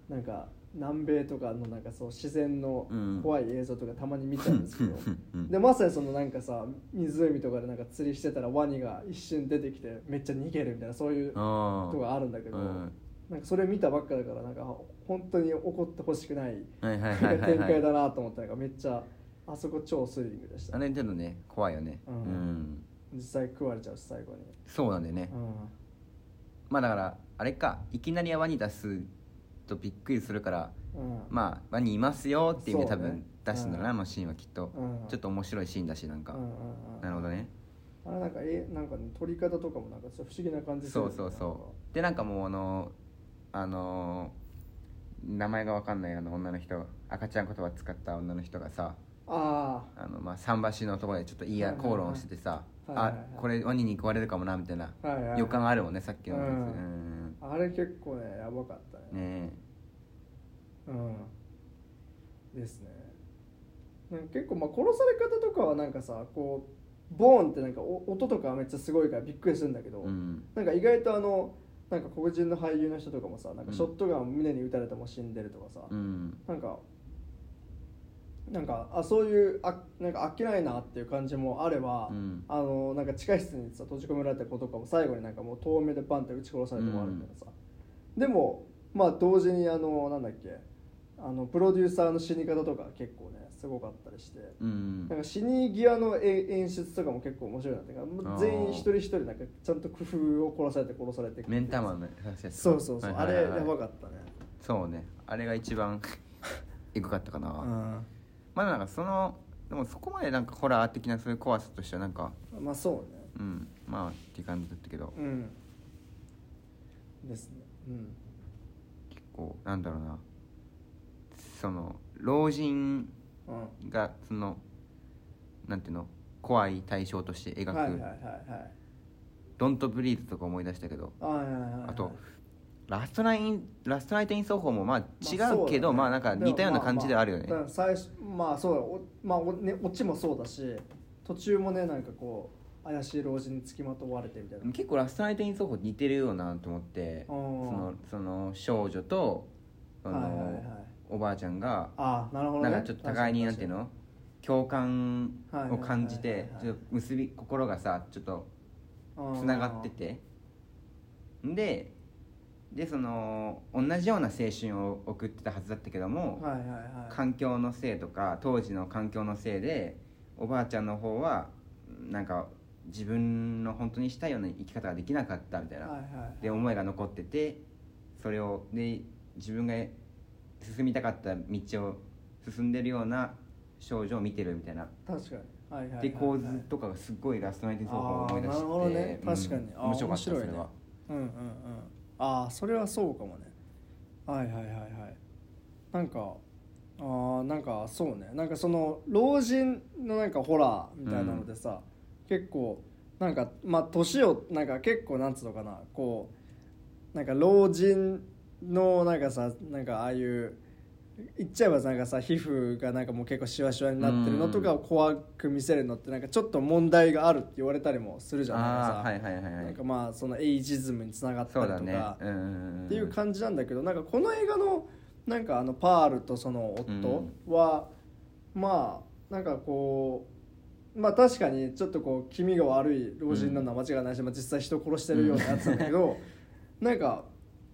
なんか南米とかのなんかそう自然のうん。怖い映像とかたまに見ちゃうんですけど、うん。でまさにそのなんかさ湖とかでなんか釣りしてたらワニが一瞬出てきてめっちゃ逃げるみたいなそういうあことがあるんだけど、うん。なんかそれ見たばっかだからなんか本当に怒ってほしくない展開はい、だなと思ったのがめっちゃあそこ超スリリングでした。あれでもね怖いよね。ううん。ん、実際食われちゃうし最後に、そうなんだよね、うん、まあだからあれか。いきなりワニ出すとびっくりするからうん。まあワニいますよっていう意味で多分出すんだろうな、あのシーンはきっと、うん。ちょっと面白いシーンだしなんか、なるほどね。あれなんかえなんかね撮り方とかもなんか不思議な感じするよね。そうそうそう。でなんかもうあのあの名前がわかんないあの女の人赤ちゃん言葉使った女の人がさああの、まあ、桟橋のところでちょっと言いいはいはい。口論しててさ、あこれワニに食われるかもなみたいな予感あるもんねさっきのやつ、あれ結構ねやばかったねねうん。ですね。なんか結構まあ殺され方とかはなんかさこうボーンってなんかお音とかはめっちゃすごいからびっくりするんだけど、えうん。なんか意外とあのなんか黒人の俳優の人とかもさなんかショットガンを胸に撃たれても死んでるとかさ、うん。なんかなんかあそういうあなんかあっけないなっていう感じもあれば、うん。あのなんか地下室にさ閉じ込められた子とかも最後になんかもう遠目でバンって撃ち殺されてもあるみたいなさ、でもまあ同時にあのなんだっけあのプロデューサーの死に方とか結構ねすごかったりして。うんなんか死に際のえ演出とかも結構面白いなって全員一人一人なんかちゃんと工夫を殺されて殺されていく目ん玉のそうそうそう、あれやばかったね。そうね。あれが一番 エグかったかな、うまあなんかそのでもそこまでなんかホラー的なそういう怖さとしてはなんかんまあそうね。うん。まあっていう感じだったけど。うん。ですね。うん結なんだろうな。その老人うん。がそのなんていうの怖い対象として描く「はいはいはいはい。ドントブリーズ」とか思い出したけど。はいはいはいはい。あとラストナインラストナイト・イン・ソーホーもまあ違まあうけど、まあそうだね。なんか似たような感じではあるよね、まあまあ最初まあそうだ。おまあおねオチもそうだし途中もねなんかこう怪しい老人につきまとわれてみたいな。結構ラストナイト・イン・ソーホー似てるよなと思ってそそのその少女とその、はいはいはい。おばあちゃんがああなるほどね。なんかちょっと互いになんていうの？共感を感じて結び心がさちょっとつつながってて。ででその同じような青春を送ってたはずだったけども、はいはいはい。環境のせいとか当時の環境のせいでおばあちゃんの方はなんか自分の本当にしたいような生き方ができなかったみたいな、はいはいで思いが残っててそれをで自分が進みたかった道を進んでるような少女を見てるみたいな。確かに。はいはいはいはい。で構図とかがすっごいラストナイトにそうか思い出してなるほどね。うん。確かに。あー面白かった面白いね。それは。うんうんうん。ああそれはそうかもね。はいはいはいはい。なんかあーなんかそうね。なんかその老人のなんかホラーみたいなのでさ、結構なんかまあ年をなんか結構なんつうのかな。こうなんか老人のなんかさなんかああいう言っちゃえばなんかさ皮膚がなんかもう結構シワシワになってるのとかを怖く見せるのってなんかちょっと問題があるって言われたりもするじゃないああかはいはいはいはなんいかまあそのエイジズムにつながったりとか、ねっていう感じなんだけどなんかこの映画のなんかあのパールとその夫は、まあなんかこうまあ確かにちょっとこう気味が悪い老人なのは間違いないし、まあ、実際人殺してるようなやつなんだけどなんか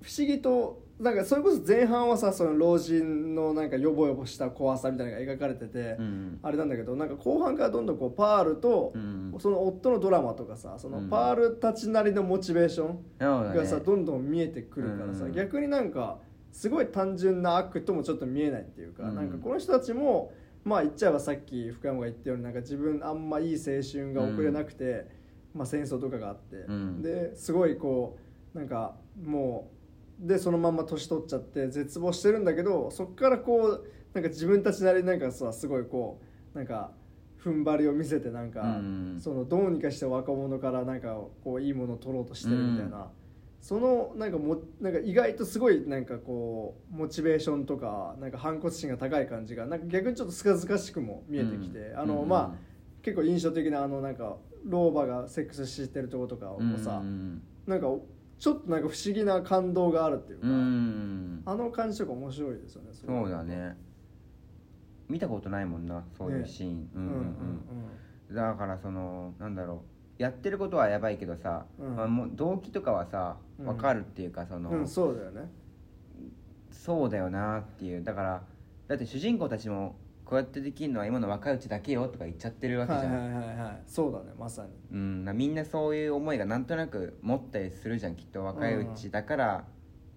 不思議となんかそれこそ前半はさその老人のなんかヨボヨボした怖さみたいなのが描かれてて、うん。あれなんだけどなんか後半からどんどんこうパールと、うん。その夫のドラマとかさそのうん。パールたちなりのモチベーション、がさどんどん見えてくるからさ、うん。逆になんかすごい単純な悪ともちょっと見えないっていうか、うん。なんかこの人たちもまあ言っちゃえばさっき福山が言ったようになんか自分あんまいい青春が送れなくて、まあ、戦争とかがあって、うん。ですごいこうなんかもうでそのまんま年取っちゃって絶望してるんだけどそっからこうなんか自分たちなりになんかさすごいこうなんか踏ん張りを見せてなんか、うん。そのどうにかして若者からなんかこういいものを取ろうとしてるみたいな、そのなんかもなんか意外とすごいなんかこうモチベーションとかなんか反骨心が高い感じがなんか逆にちょっとすかずかしくも見えてきて、うん。あの、うん。まあ結構印象的なあのなんか老婆がセックスしてるとことかうんもさ、うん。なんかちょっとなんか不思議な感動があるっていうか、うんあの感じとか面白いですよねそうだね。見たことないもんなそういうシーン、うんうん。うんうんうん。だからそのなんだろうやってることはやばいけどさ、うん。まあ、もう動機とかはさうん。分かるっていうかその、うん、うん、そうだよね。そうだよなっていう。だからだって主人公たちもこうやってできるのは今の若いうちだけよとか言っちゃってるわけじゃん、はいはいはいはい。そうだねまさに。うん、なみんなそういう思いがなんとなく持ったりするじゃんきっと若いうちだから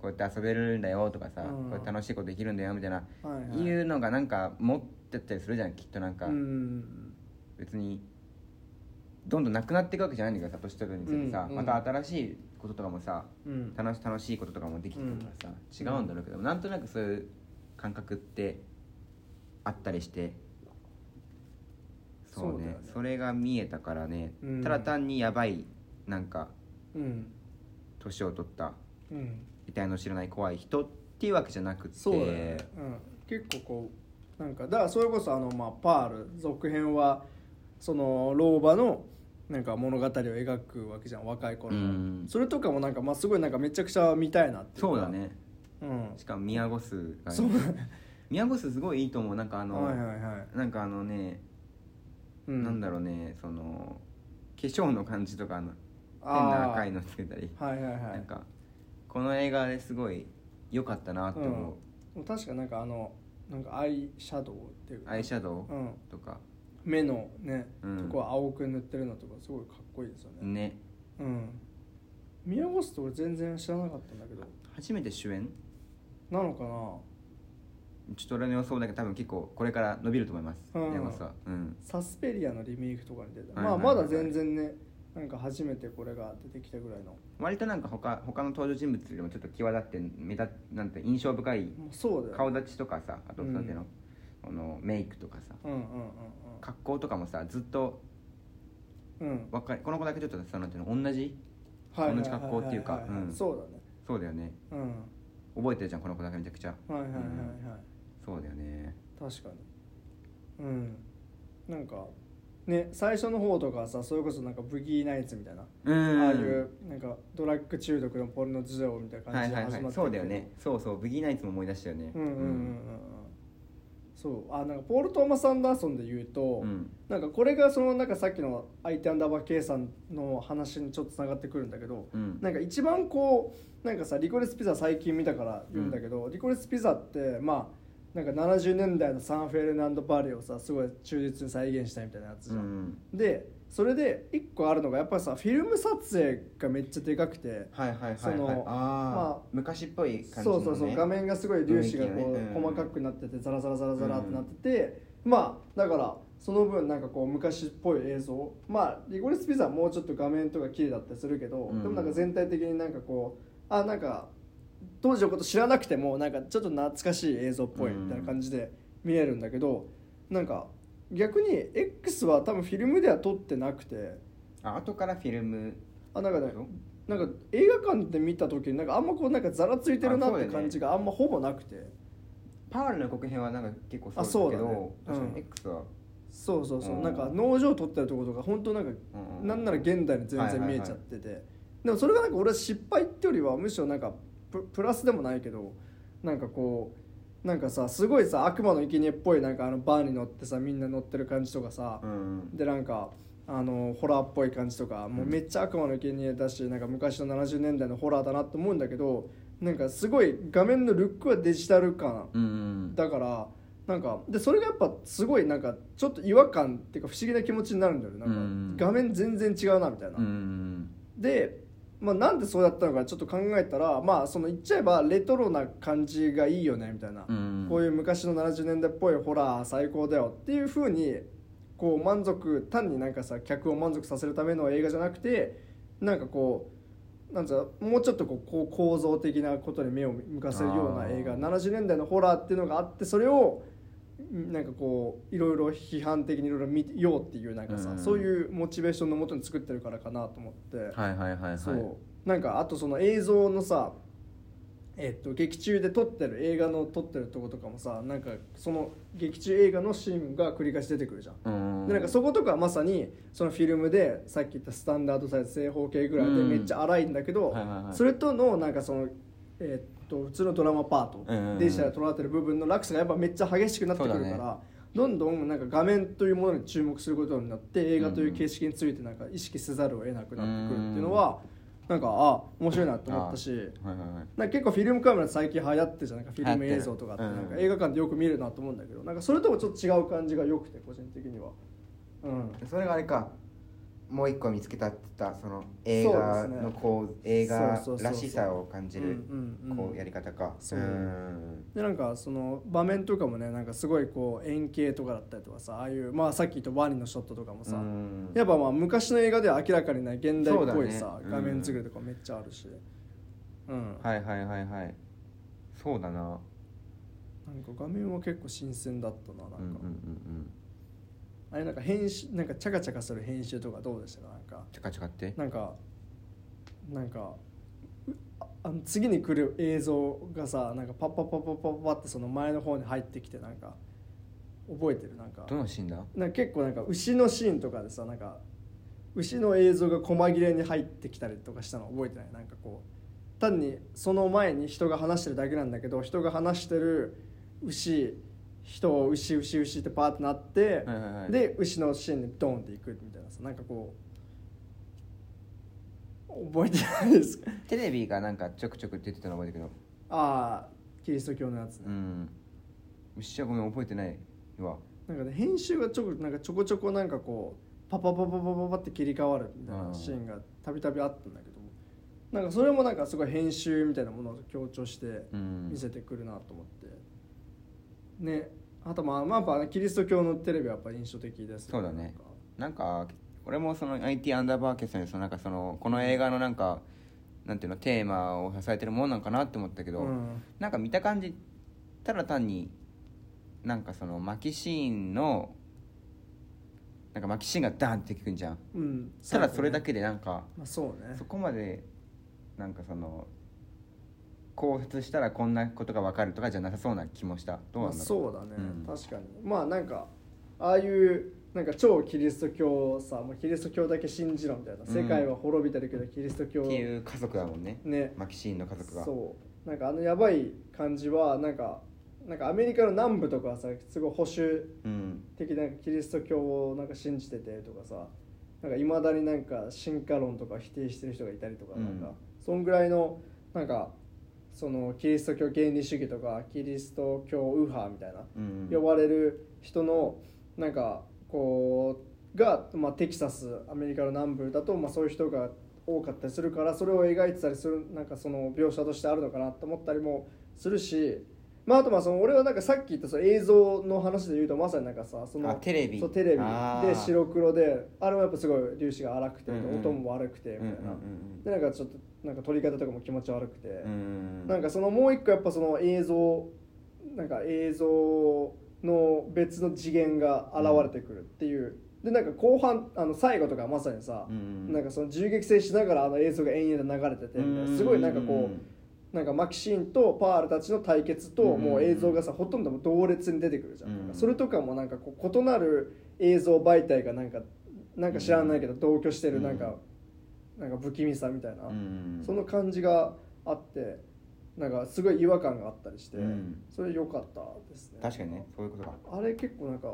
こうやって遊べるんだよとかさ、うん。こうやって楽しいことできるんだよみたいな、はいはい。いうのがなんか持ってったりするじゃんきっとなんか、うん。別にどんどんなくなっていくわけじゃないんだけどさ年取るにつれてさ、うんうん。また新しいこととかもさうん。楽し楽しいこととかもできてくるからさ、違うんだろうけど、なんとなくそういう感覚ってあったりしてそうねね。それが見えたからね、うん。ただ単にやばいなんかうん。年を取ったうん。遺体の知らない怖い人っていうわけじゃなくてそう結構こうなんかだからそれこそあの、まあ、パール続編はその老婆のなんか物語を描くわけじゃん若い頃の、うん。それとかもなんか、まあ、すごいなんかめちゃくちゃ見たいなっていうか。そうだね。うん。しかも宮古数がそう。宮古数すごいいいと思う。なんかあの、はいはいはい、なんかあのね、うん、なんだろうねその化粧の感じとかあの変な赤いのつけたり。はいはいはい。なんかこの映画ですごい良かったなって思う、確かなんかあのなんかアイシャドウっていうか。アイシャドうん、ウとか、目のね、うん。とこは青く塗ってるのとかすごいかっこいいですよね。ね。うん。宮越って俺全然知らなかったんだけど。初めて主演？なのかな？ちょっと俺の予想だけど多分結構これから伸びると思います。うん。宮古さんうん。サスペリアのリメイクとかに出た、まあまだ全然ねなんか初めてこれが出てきたぐらいの。割となんか他他の登場人物よりもちょっと際立って目立なんて印象深い顔立ちとかさあとなんていうの,、あのメイクとかさ。うんうん格好とかもさずっとうん。わかりこの子だけちょっとさなんていうの同じ？同じ格好っていうかはははうん。そうだね。そうだよね。うん。覚えてるじゃんこの子だけめちゃくちゃ。はいはいはいはい、そうだよね。確かに。うん。なんかね最初の方とかはさそれこそなんかブギーナイツみたいな、うん。ああいうなんかドラッグ中毒のポルノ事情みたいなはいはいはい感じで始まってそうだよね。そうそうブギーナイツも思い出したよね。うんうんうんうん。うんそうあなんかポール・トーマス・アンダーソンで言うと、うん。なんかこれがそのなんかさっきの相手アンダーバー K さんの話にちょっとつながってくるんだけど、うん。なんか一番こうなんかさリコレスピザ最近見たから言うんだけど、リコレスピザってまあなんか70年代のサンフェルナンド・バレーをさすごい忠実に再現したみたいなやつじゃん、うん。でそれで一個あるのがやっぱりさフィルム撮影がめっちゃでかくてはいはいはいそのはいああ、まあ昔っぽい感じの、ね、そうそうそう画面がすごい粒子がこう、ね。うん。細かくなっててザラザラザラザラってなってて、まあだからその分なんかこう昔っぽい映像。まあリゴリスピザはもうちょっと画面とか綺麗だったりするけど、うん。でもなんか全体的になんかこうあなんか当時のこと知らなくてもなんかちょっと懐かしい映像っぽいみたいな感じで見えるんだけど、なんか逆に X は多分フィルムでは撮ってなくて。あ後からフィルム。あなんかねなんか映画館で見た時になんかあんまこうなんかざらついてるなって感じがあんまほぼなくて。パワールの予告編はなんか結構あそうだけどそうだね。確かにうん。X は、そうそうそう、うん。なんか農場取ってるところとか本当なんか、なんなら現代に全然見えちゃってて、でもそれがなんか俺は失敗ってよりはむしろなんかププラスでもないけどなんかこうなんかさすごいさ悪魔の生贄っぽいなんかあのバーに乗ってさみんな乗ってる感じとかさ、うんでなんかあのホラーっぽい感じとかもうめっちゃ悪魔の生贄だしなんか昔の70年代のホラーだなと思うんだけどなんかすごい画面のルックはデジタル感うんうん。だからなんかでそれがやっぱすごいなんかちょっと違和感っていうか不思議な気持ちになるんだよね。なんかうん画面全然違うなみたいな、うん。で、まあ、なんでそうやったのかちょっと考えたらまあその言っちゃえばレトロな感じがいいよねみたいな、うんこういう昔の70年代っぽいホラー最高だよっていうふうにこう満足単になんかさ客を満足させるための映画じゃなくてなんかこうなんつうのもうちょっとこう構造的なことに目を向かせるような映画。あー。70年代のホラーっていうのがあってそれをなんかこういろいろ批判的にいろいろ見ようっていうなんかさ、うん。そういうモチベーションのもとに作ってるからかなと思って、はいはいはいはい。そう。なんかあとその映像のさえっと劇中で撮ってる映画の撮ってるとことかもさなんかその劇中映画のシーンが繰り返し出てくるじゃん。うんでなんかそことかはまさにそのフィルムでさっき言ったスタンダードサイズ正方形ぐらいでうんめっちゃ荒いんだけど、はいはいはい。それとのなんかその、えっと普通のドラマパート、うんうんうん。デジタルで撮られてる部分の落差がやっぱめっちゃ激しくなってくるから、どんどんなんか画面というものに注目することになって映画という形式についてなんか意識せざるを得なくなってくるっていうのは、なんかあ面白いなと思ったし。はいはいはい。なんか結構フィルムカメラ最近流行ってるじゃんなんかフィルム映像とかって。なんか映画館でよく見るなと思うんだけどなんかそれともちょっと違う感じが良くて個人的には。うん。それがあれかもう一個見つけたって言ったその映画のこう映画らしさを感じるこうやり方か。そう。うん。でなんかその場面とかもねなんかすごいこう円形とかだったりとかさああいうまあさっき言ったワニのショットとかもさうん。やっぱまあ昔の映画では明らかにない現代っぽいさ、だね。画面作りとかめっちゃあるし。うん、はいはいはいはい。そうだな。なんか画面は結構新鮮だったななんか、うんうんうんうんあれなんか編集なんかチャカチャカする編集とかどうでした？かなんか。チャカチャカって？なんかなんかうああの次に来る映像がさなんかパッパッパッパッパッパッってその前の方に入ってきてなんか覚えてる？なんか。どのシーンだ？なんか結構なんか牛のシーンとかでさなんか牛の映像が細切れに入ってきたりとかしたの覚えてない？なんかこう単にその前に人が話してるだけなんだけど人が話してる牛人牛牛牛ってパーってなって、はいはいはい。で牛のシーンにドーンっていくみたいなさなんかこう覚えてないですか？テレビがなんかちょくちょく出てたの覚えてるけど。ああキリスト教のやつ。ね、うん。牛はごめん覚えてないわ。なんかね編集がちょこなんかちょこちょこなんかこうパパパパパパパって切り替わるみたいなシーンがたびたびあったんだけどなんかそれもなんかすごい編集みたいなものを強調してうん。見せてくるなと思って、ねあとまあまあやっぱキリスト教のテレビはやっぱ印象的ですそうだね。なんか俺もその IT アンダーバー決算でそのなんかそのこの映画のなんかなんていうのテーマを支えてるものなんかなって思ったけど、うん。なんか見た感じただ単になんかその巻きシーンのなんか巻きシーンがダーンってくんじゃん。うん。ただそれだけけでなんかまあそうね。そこまでなんかその考察したらこんなことが分かるとかじゃなさそうな気もしたどうなんだろうそうだね、うん確かにまあなんかああいうなんか超キリスト教さもうキリスト教だけ信じろみたいな、うん世界は滅びてるけどキリスト教っていう家族だもんねねマキシーンの家族がそうなんかあのやばい感じはなんかなんかアメリカの南部とかはさすごい保守うん的なキリスト教をなんか信じててとかさなんかいまだになんか進化論とか否定してる人がいたりとか、うんなんかそんぐらいのなんかそのキリスト教原理主義とかキリスト教右派みたいなうん。呼ばれる人のなんかこうが、まあ、テキサスアメリカの南部だと、まあ、そういう人が多かったりするからそれを描いてたりするなんかその描写としてあるのかなと思ったりもするし、まあ、あとまあその俺はなんかさっき言ったその映像の話で言うとまさになんかさそのあテレビ。そうテレビ。で白黒であれもやっぱすごい粒子が荒くて、音も悪くてみたいな、でなんかちょっとなんか撮り方とかも気持ち悪くて。うなんかそのもう一個やっぱその映像なんか映像の別の次元が現れてくるっていう、でなんか後半あの最後とかまさにさ、うんなんかその銃撃戦しながらあの映像が延々と流れててすごいなんかこう、うんなんかマキシーンとパールたちの対決とうんもう映像がさほとんど同列に出てくるじゃん、うんそれとかもなんかこう異なる映像媒体がなんかなんか知らないけど同居してるなんか、なんか不気味さみたいな、うんその感じがあってなんかすごい違和感があったりして、うん。それ良かったですね。確かにねそういうことか。あれ結構なんか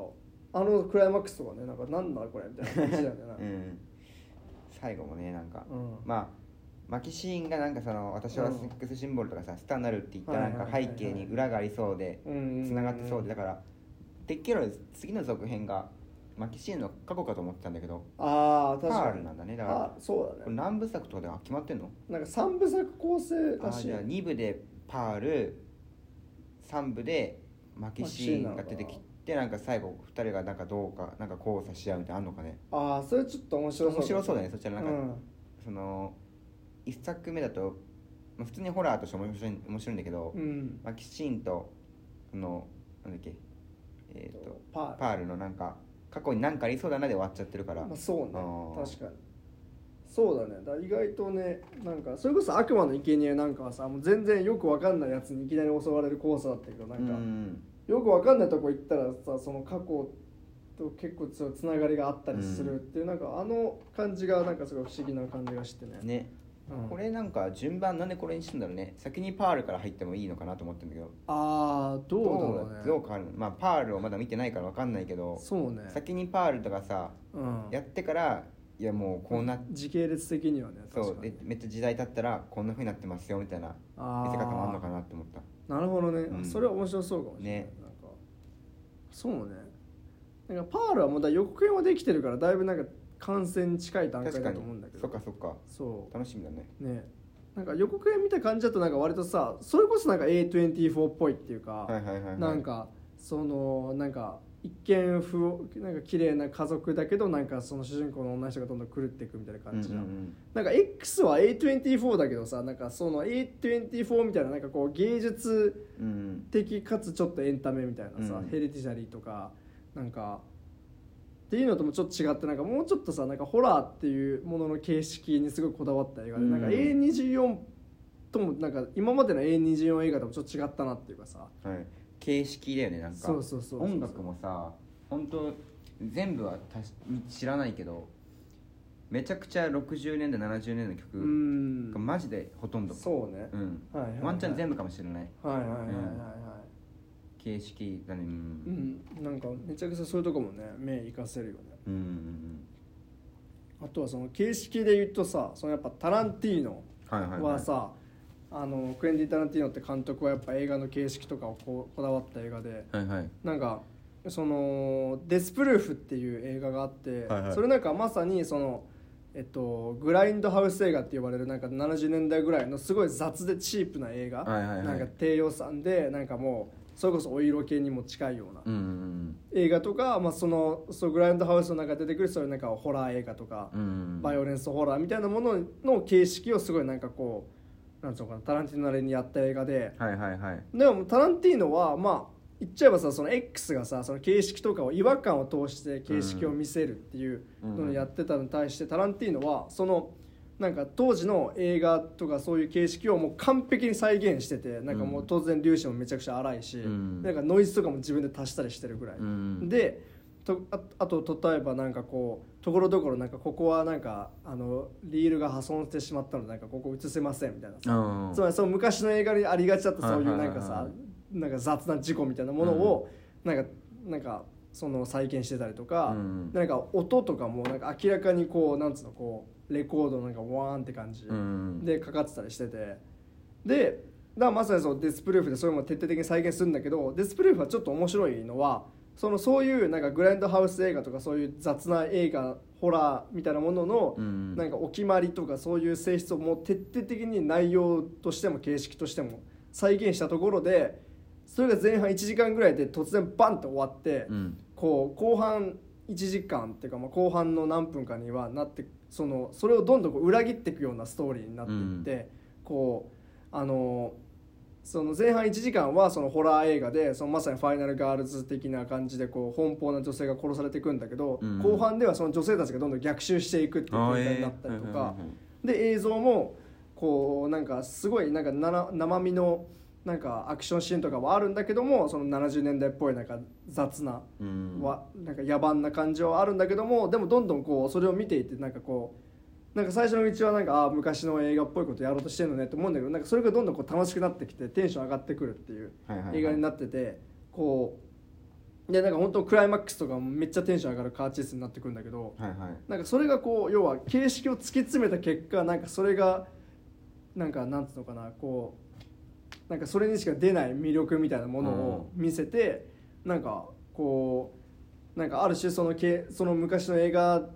あのクライマックスとかねなんかなんだこれみたいな感じだよねうん。最後もねなんか。うん。まあマキシーンがなんかその私はセックスシンボルとかさスターになるって言ったなんか背景に裏がありそうでうんつながってそうでだからてっきり次の続編がマキシーンの過去かと思ってたんだけどああ確かに。パールなんだね。だからあそうだね。何部作とかでは決まってんの？なんか三部作構成あらしい。じゃあ2部でパール3部でマキシーンが出てきてなんか最後2人がなんかどうかなんか交差し合うみたいなのあんのかね？ああそれちょっと面白そう面白そうだね。そちらなんか、うん。その1作目だと、まあ、普通にホラーとして面白い面白いんだけど、うん。マキシーンとそのなんだっけえっ、とパール。パールのなんか過去に何かありそうだなで終わっちゃってるから、まあ、そうね。あー。確かに。そうだね。だ意外とねなんかそれこそ悪魔の生贄なんかはさもう全然よくわかんないやつにいきなり襲われるコースだったけどなんか、うんよくわかんないとこ行ったらさその過去と結構つながりがあったりするっていう、なんかあの感じがなんかすごい不思議な感じがしてね。ね、うん。これなんか順番なんでこれにしてんだろうね。先にパールから入ってもいいのかなと思ってるんだけど。ああどうだろうね。どう変わるの？まあパールをまだ見てないから分かんないけどそうね。先にパールとかさうん。やってからいやもうこうなっ時系列的にはねそう確かに。でめっちゃ時代経ったらこんな風になってますよみたいなあ見せ方もあるのかななって思った。なるほどね、うん。それは面白そうかもしれない、ね。なんかそうね。なんかパールはまだ予告編はできてるからだいぶなんか完成に近い段階だと思うんだけど。そっかそっか。そう。楽しみだね。ね。なんか予告編見た感じだとなんか割とさそれこそなんか A24 っぽいっていうか、はいはいはい、はい、なんかそのなんか一見不なんか綺麗な家族だけどなんかその主人公の女の人がどんどん狂っていくみたいな感じじゃん、うんうんなんか X は A24 だけどさなんかその A24 みたいななんかこう芸術うんうん的かつちょっとエンタメみたいなさ、うんヘレディシャリーとかなんかっていうのともちょっと違ってなんかもうちょっとさなんかホラーっていうものの形式にすごいこだわった映画で、うん。なんか A24 ともなんか今までの A24 映画ともちょっと違ったなっていうかさ。はい、形式だよねなんか。そうそうそう音楽もさ本当全部はたし知らないけどめちゃくちゃ60年代70年代のう曲ん。がマジでほとんどそうね、うん。はいはいはい。ワンチャン全部かもしれない。はいはいはいはいはい、形式だね。うん。うん、なんかめちゃくちゃそういうとこもね目生かせるよね。うんうんあとはその形式で言うとさそのやっぱタランティーノはいはいはい。はさ、あのクエンティ・タランティーノって監督はやっぱ映画の形式とかをこうこだわった映画で。はいはい。なんかその「デスプルーフ」っていう映画があって、はいはい。それなんかまさにそのえっと、グラインドハウス映画って呼ばれるなんか70年代ぐらいのすごい雑でチープな映画、はいはいはい。なんか低予算でなんかもうそれこそお色気にも近いような。映画とか、まあ、そのそうグラインドハウスの中で出てくるそういうなんかホラー映画とか、うんバイオレンスホラーみたいなものの形式をすごいなんかこうなんつうのかなタランティーノなりにやった映画で。はいはいはい。でもタランティーノはまあ言っちゃえばさその X がさその形式とかを違和感を通して形式を見せるっていうのをやってたのに対して、タランティーノはそのなんか当時の映画とかそういう形式をもう完璧に再現しててなんかもう当然粒子もめちゃくちゃ荒いし、ん。なんかノイズとかも自分で足したりしてるぐらい、うん。でとああと例えばなんかこうところどころなんかここはなんかあのリールが破損してしまったのでなんかここ映せませんみたいなさ、うん。つまりその昔の映画にありがちだったそういうなんかさなんか雑な事故みたいなものをなんかなんかその再現してたりとか、うん。なんか音とかもなんか明らかにこうなんつうのこうレコードなんかワーンって感じうん。でかかってたりしてて。でだからまさにそうデスプルーフでそういうのも徹底的に再現するんだけどデスプルーフはちょっと面白いのはそのそういうなんかグランドハウス映画とかそういう雑な映画ホラーみたいなもののうん。なんかお決まりとかそういう性質をもう徹底的に内容としても形式としても再現したところでそれが前半1時間ぐらいで突然バンと終わって、うん。こう後半1時間っていうか、まあ、後半の何分かにはなってそのそれをどんどんこう裏切っていくようなストーリーになっていって、こうあのその前半1時間はそのホラー映画でそのまさにファイナルガールズ的な感じでこう奔放な女性が殺されていくんだけど、うん。後半ではその女性たちがどんどん逆襲していくっていう展開になったりとか。で映像もこうなんかすごいなんかなな生身のなんかアクションシーンとかはあるんだけどもその70年代っぽいなんか雑なうん。はなんか野蛮な感じはあるんだけどもでもどんどんこうそれを見ていてなんかこうなんか最初のうちはなんかああ昔の映画っぽいことやろうとしてるのねって思うんだけどなんかそれがどんどんこう楽しくなってきてテンション上がってくるっていう映画になっててこうでなんか本当クライマックスとかもめっちゃテンション上がるカーチェイスになってくるんだけどはいはい。なんかそれがこう要は形式を突き詰めた結果なんかそれがなんかなんつうのかなこうなんかそれにしか出ない魅力みたいなものを見せて、なんかこうなんかある種そのけその昔の映画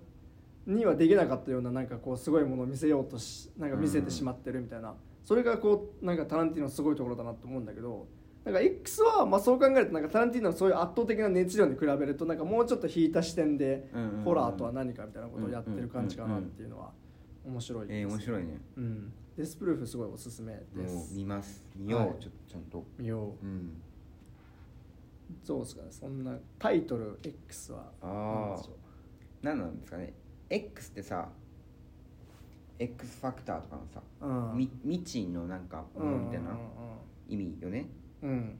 にはできなかったようななんかこうすごいものを見せようとしなんか見せてしまってるみたいな、それがこうなんかタランティーノのすごいところだなと思うんだけどなんか X はまあそう考えるとなんかタランティーノのそういう圧倒的な熱量に比べるとなんかもうちょっと引いた視点でうんうんうん。ホラーとは何かみたいなことをやってる感じかなっていうのは面白いです、えー面白いね。うん、デスプルーフすごいおすすめです。見ます。見よう、はい。ちょっとちゃんと。見よう。うん。どうですかね。そんなタイトル X は。ああ何なんですかね。X ってさ X ファクターとかのさ、うん。み未知のなんかものみたいな意味よねうんうん。うん。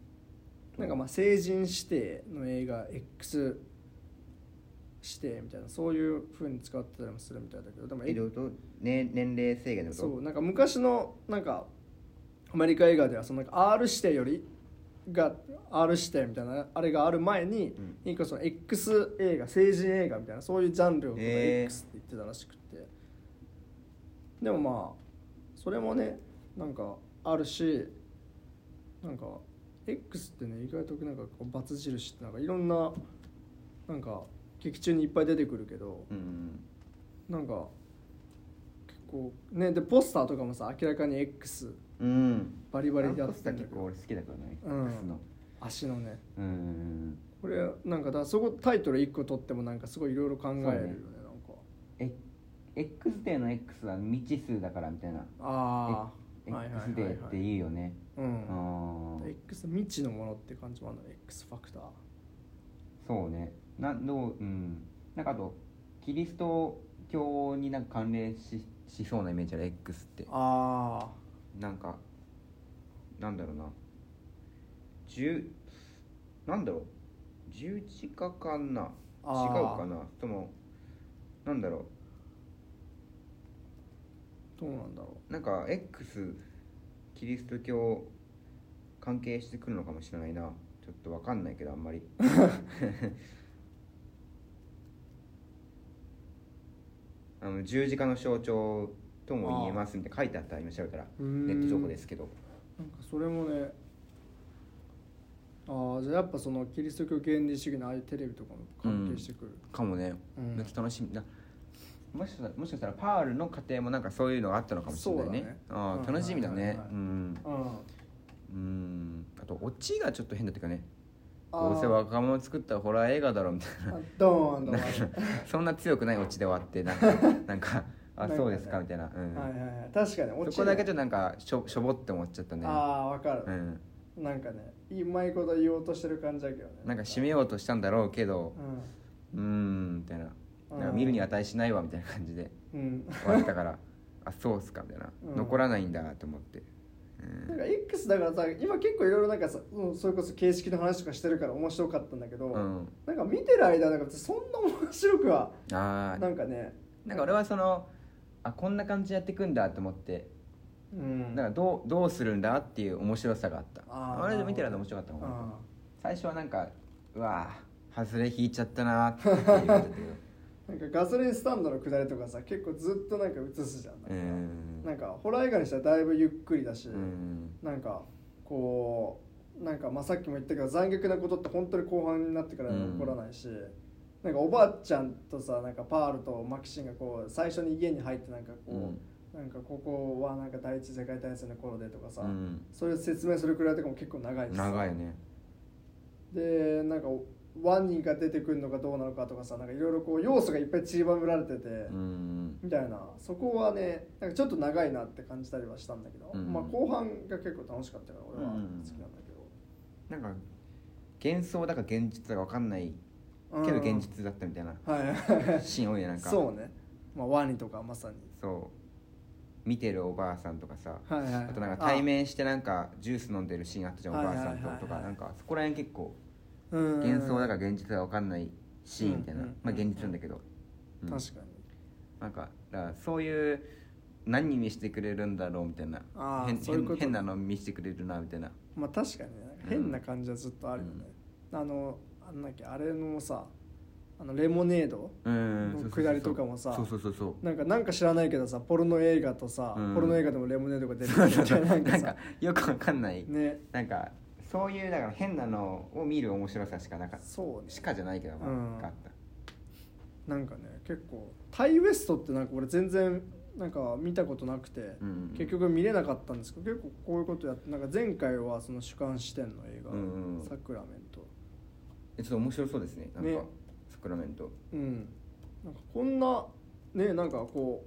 なんかまあ成人指定の映画 X 指定みたいなそういうふうに使ってたりもするみたいだけどでもいろいろと、ね、年齢制限のことそうなんか昔のなんかアメリカ映画ではそのなんか R 指定よりが R 指定みたいなあれがある前に、うん。一個その X 映画成人映画みたいなそういうジャンルを X って言ってたらしくて、でもまあそれもねなんかあるしなんか X ってね意外となんかこうバツ印ってなんかいろんななんか劇中にいっぱい出てくるけど、うん。なんか結構ねでポスターとかもさ明らかに X うん。バリバリでやってんだけど。結構俺好きだからね、うん。X の。足のね。うん。これなんかだそこタイトル1個取ってもなんかすごいいろいろ考えるよねねなんか。え X デーの X は未知数だからみたいな。ああはいはい X はい。デーってはい言うよね。うん。ああ X 未知のものって感じもあるの X ファクター。そうねなどううん。なんかあとキリスト教になんか関連ししそうなイメージある？X って。あなんかなんだろうな。十なんだろう。十字架かな？違うあーかな？そのなんだろあどうなんだろう。なんか X キリスト教関係してくるのかもしれないな。ちょっとわかんないけどあんまり あの十字架の象徴とも言えますみたいな書いてあったら今調べたら。ネット情報ですけど。なんかそれもねああじゃあやっぱそのキリスト教原理主義のああいうテレビとかも関係してくる、かもね、うん。めっちゃ楽しみ。だもしかしたらもしかしたらパールの家庭もなんかそういうのがあったのかもしれないね。ね。ああうん楽しみだね。うん。うん。うん。あとオチがちょっと変だっていうかねどうせ若者作ったホラー映画だろみたいな。あドーンそんな強くないオチで終わってなんか なんかあそうですかみたいな、うん。はいはいはい。確かに落ちそこだけちょっとなんかしょしょぼって思っちゃったね。ああわかる、うん、なんかねうまいこと言おうとしてる感じだけどね。なんか締めようとしたんだろうけどううーんみたいな。うん。なんか見るに値しないわみたいな感じでん、うん、終わったからあそうっすかみたいな、うん。残らないんだと思って、なんか X だからさ今結構いろいろなんかさうんそれこそ形式の話とかしてるから面白かったんだけど、うん、うん、なんか見てる間なんかそんな面白くはなんかね。なんか俺はそのあこんな感じでやっていくんだと思ってうん。なんかどうどうするんだっていう面白さがあった。あれで見てる間面白かったもん。あ最初はなんかうわー外れ引いちゃったなーっていう。感じだったけどーなんかガソリンスタンドの下りとかさ結構ずっとなんか映すじゃん。なんか,、うんなんかホラー映画にしたらだいぶゆっくりだし、うん。なんかこうなんかまあさっきも言ったけど残虐なことって本当に後半になってからは起こらないし、なんかおばあちゃんとさなんかパールとマキシンがこう最初に家に入ってなんかこう、なんかここはなんか第一次世界大戦の頃でとかさ、うん。それ説明するくらいとかも結構長いしさ長いね。でなんかワニが出てくるのかどうなのかとかさなんかいろいろこう要素がいっぱい散りばめられてて、うん。みたいな。そこはねなんかちょっと長いなって感じたりはしたんだけど、うん。まあ後半が結構楽しかったから俺は好うん。きなんだけど、なんか幻想だか現実だか分かんないけど現実だったみたいなシーン多いねなんか。そうね、まあ、ワニとかまさに。そう。見てるおばあさんとかさはいはいはい。あとなんか対面してなんかジュース飲んでるシーンあったじゃんおばあさんととか。なんかそこら辺結構うん幻想だか現実だか分かんないシーンみたいな。うんうんまあ現実なんだけど。うん。確かに。なんかだからそういう何見せてくれるんだろうみたいな。変変変なの見せてくれるなみたいな。まあ確かにね。変な感じはずっとあるよね、あのあんだっけあれのさあのレモネードうんのそうそうそう下りとかもさなんかなんか知らないけどさポルノ映画とさ、うん。ポルノ映画でもレモネードが出るみたいな。なんかよくわかんない。ね。なんかそういうだから変なのを見る面白さしかなかった。そうね。しかじゃないけど、まあうん。があった。なんかね結構タイウエストってなんか俺全然なんか見たことなくて、うん結局見れなかったんですけど結構こういうことやってなんか前回はその主観視点の映画「うんうん。サクラメント。えちょっと面白そうですね。なんか、ね。サクラメント」うん。なんかこんなねなんかこ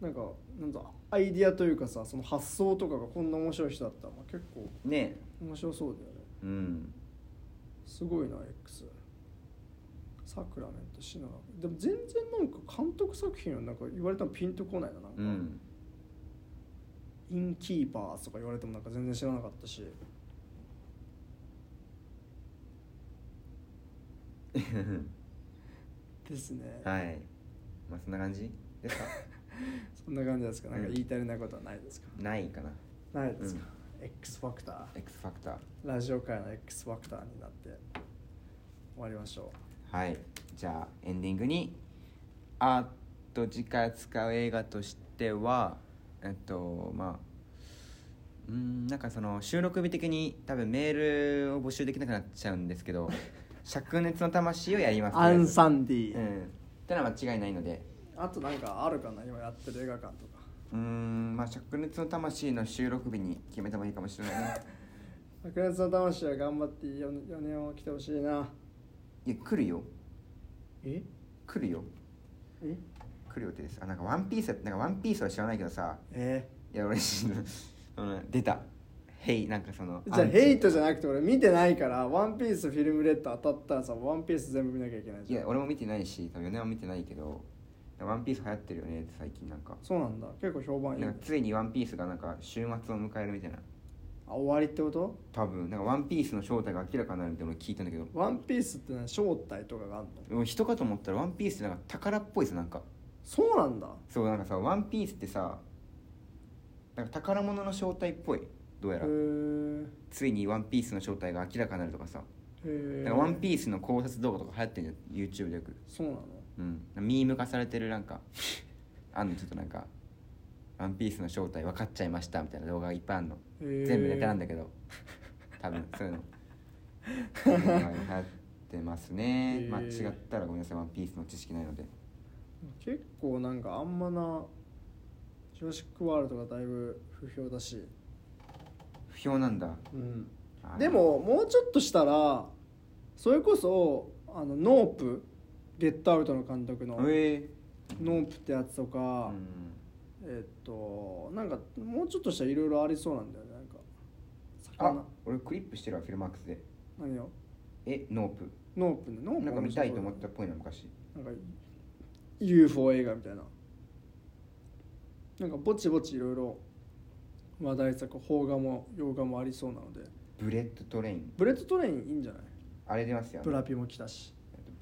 うなんかなんだアイディアというかさその発想とかがこんな面白い人だったら、まあ、結構ね面白そうだよね。うん。すごいな X サクラメントシナでも全然なんか監督作品はなんか言われてもピンとこないななんか、うん。インキーパーズとか言われてもなんか全然知らなかったし。ですね、はい。まあそんな感じ？ですか？そんな感じですか。なんかうん。言い足りないことはないですか、ないかな。ないですか、X ファクター X ファクターラジオ界の X ファクターになって終わりましょはい。じゃあエンディングに。あと次回使う映画としてはえっとまあうんなんかその収録日的に多分メールを募集できなくなっちゃうんですけど 灼熱の魂をやります。うアンサンンディ、うん。ってのは間違いないので。あとなんかあるかな？今やってる映画館とかうーんまあ灼熱の魂の収録日に決めてもいいかもしれないね。白熱の魂は頑張って4年を来てほしいな。いや来るよ。え？来るよ。え？来るよってです。あなんかワンピースなんかワンピースは知らないけどさ。え？いや俺 出た。ヘイなんかそのじゃあヘイトじゃなくて俺見てないからワンピースフィルムレッド当たったらさワンピース全部見なきゃいけないいじゃん。や俺も見てないし多分米は見てないけどワンピース流行ってるよねって最近なんか。そうなんだ。結構評判いい。なんかついにワンピースがなんか終末を迎えるみたいな。あ終わりってこと？多分。なんかワンピースの正体が明らかになるみたいなのを聞いたんだけど。ワンピースってね正体とかがあるの？でも人かと思ったらワンピースってなんか宝っぽいですなんか。そうなんだ。そうなんかさワンピースってさなんか宝物の正体っぽい。どうやへら。ーついにワンピースの正体が明らかになるとかさへなんかワンー。ピースの考察動画とか流行ってんじゃん YouTube でよくそうなのうん。ミーム化されてるなんか あんのちょっとなんか「ワンピースの正体分かっちゃいました」みたいな動画がいっぱいあんの。へー。全部ネタなんだけど。多分そういうの。流行ってますね、へー。まあ違ったらごめんなさいワンピースの知識ないので。結構なんかあんまなジュラシック・ワールドがだいぶ不評だし。不評なんだ。うん。でももうちょっとしたらそれこそあのノープゲットアウトの監督のえノープってやつとーか、うん。えっとなんかもうちょっとしたらいろいろありそうなんだよね。なんかあ魚俺クリップしてるわフィルマークスで。何よえノープ。ノープね。ノープなんか見たいと思ったっぽいな昔。なんか UFO 映画みたいな。なんかぼちぼちいろいろ話題作邦画も洋画もありそうなので。ブレッドトレイン。ブレッドトレインいいんじゃない？あれ出ますよブラピも来たし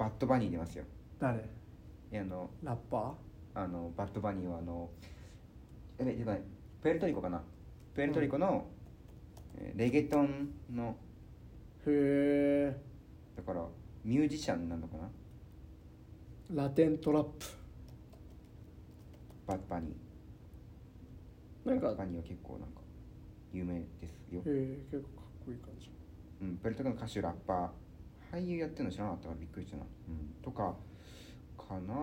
バッドバニー出ますよ。誰？いやあのラッパーあのバッドバニーはあのえべてかねプエルトリコかな。プエルトリコの、えーレゲトンのーへえだからミュージシャンなのかな？ラテントラップ。バッドバニー。なんかバッドバニーは結構なんか有名ですよ。へ、え結構かっこいい感じ。うん、プエルトリコの歌手ラッパー俳優やってるの知らなかったからびっくりしたな、うん、とかかな。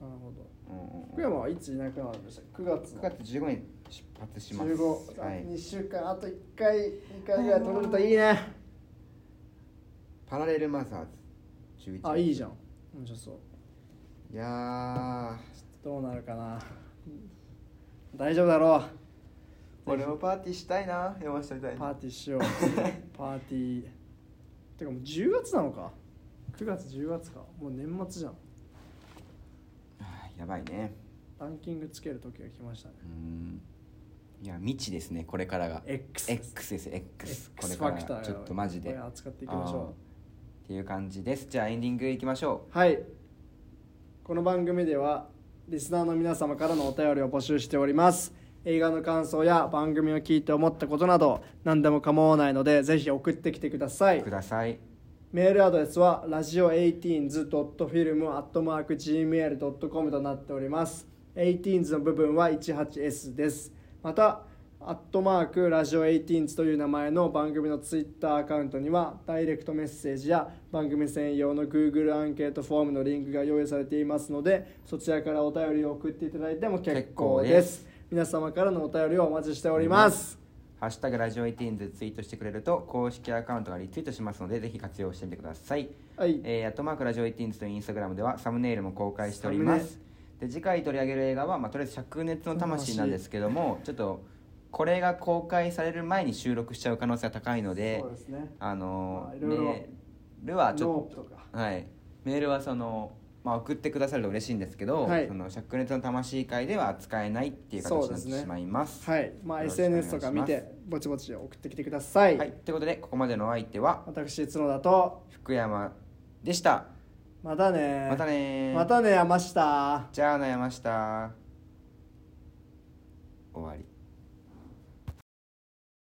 なるほど。うんうんうん。福山はいついなくなるんでしたっけ？9月9月15日出発します。15、はい、2週間。あと1回2回ぐらい取れるといいね。パラレルマザーズ。11あいいじゃん。面白そう。いやー。どうなるかな。大丈夫だろう。俺もパーティーしたいな。山下みたいに。パーティーしよう。パーティーてかもう10月なのか。9月10月か。もう年末じゃん。やばいね。ランキングつける時が来ましたね。うん。いや未知ですねこれからが。X X です。X, X これからちょっとマジで。扱っていきましょっていう感じです。じゃあエンディングいきましょう。はい。この番組ではリスナーの皆様からのお便りを募集しております映画の感想や番組を聞いて思ったことなど何でも構わないのでぜひ送ってきてください。うください。メールアドレスはラジオ 18s.film.gmail.com となっております。18s の部分は 18s です。またアットマークラジオ 18s という名前の番組のツイッターアカウントにはダイレクトメッセージや番組専用の Google アンケートフォームのリンクが用意されていますのでそちらからお便りを送っていただいても結構です皆様からのお便りをお待ちしております、ハッシュタグラジオ18でツイートしてくれると公式アカウントがリツイートしますのでぜひ活用してみてください。はい。えー、アットマークラジオ18というインスタグラムではサムネイルも公開しております。で次回取り上げる映画は、まあ、とりあえず灼熱の魂なんですけどもちょっとこれが公開される前に収録しちゃう可能性が高いのでそうですね。あのまあメールはちょっとはい。メールはその、まあ、送ってくださると嬉しいんですけど、はい。その灼熱の魂会では扱えないっていう形になってしまいます。はい、まあ、SNS とか見てぼちぼち送ってきてください、はい、ということでここまでのお相手は？私角田と。福山でした。またね。またね。またね山下。じゃあな山下。終わり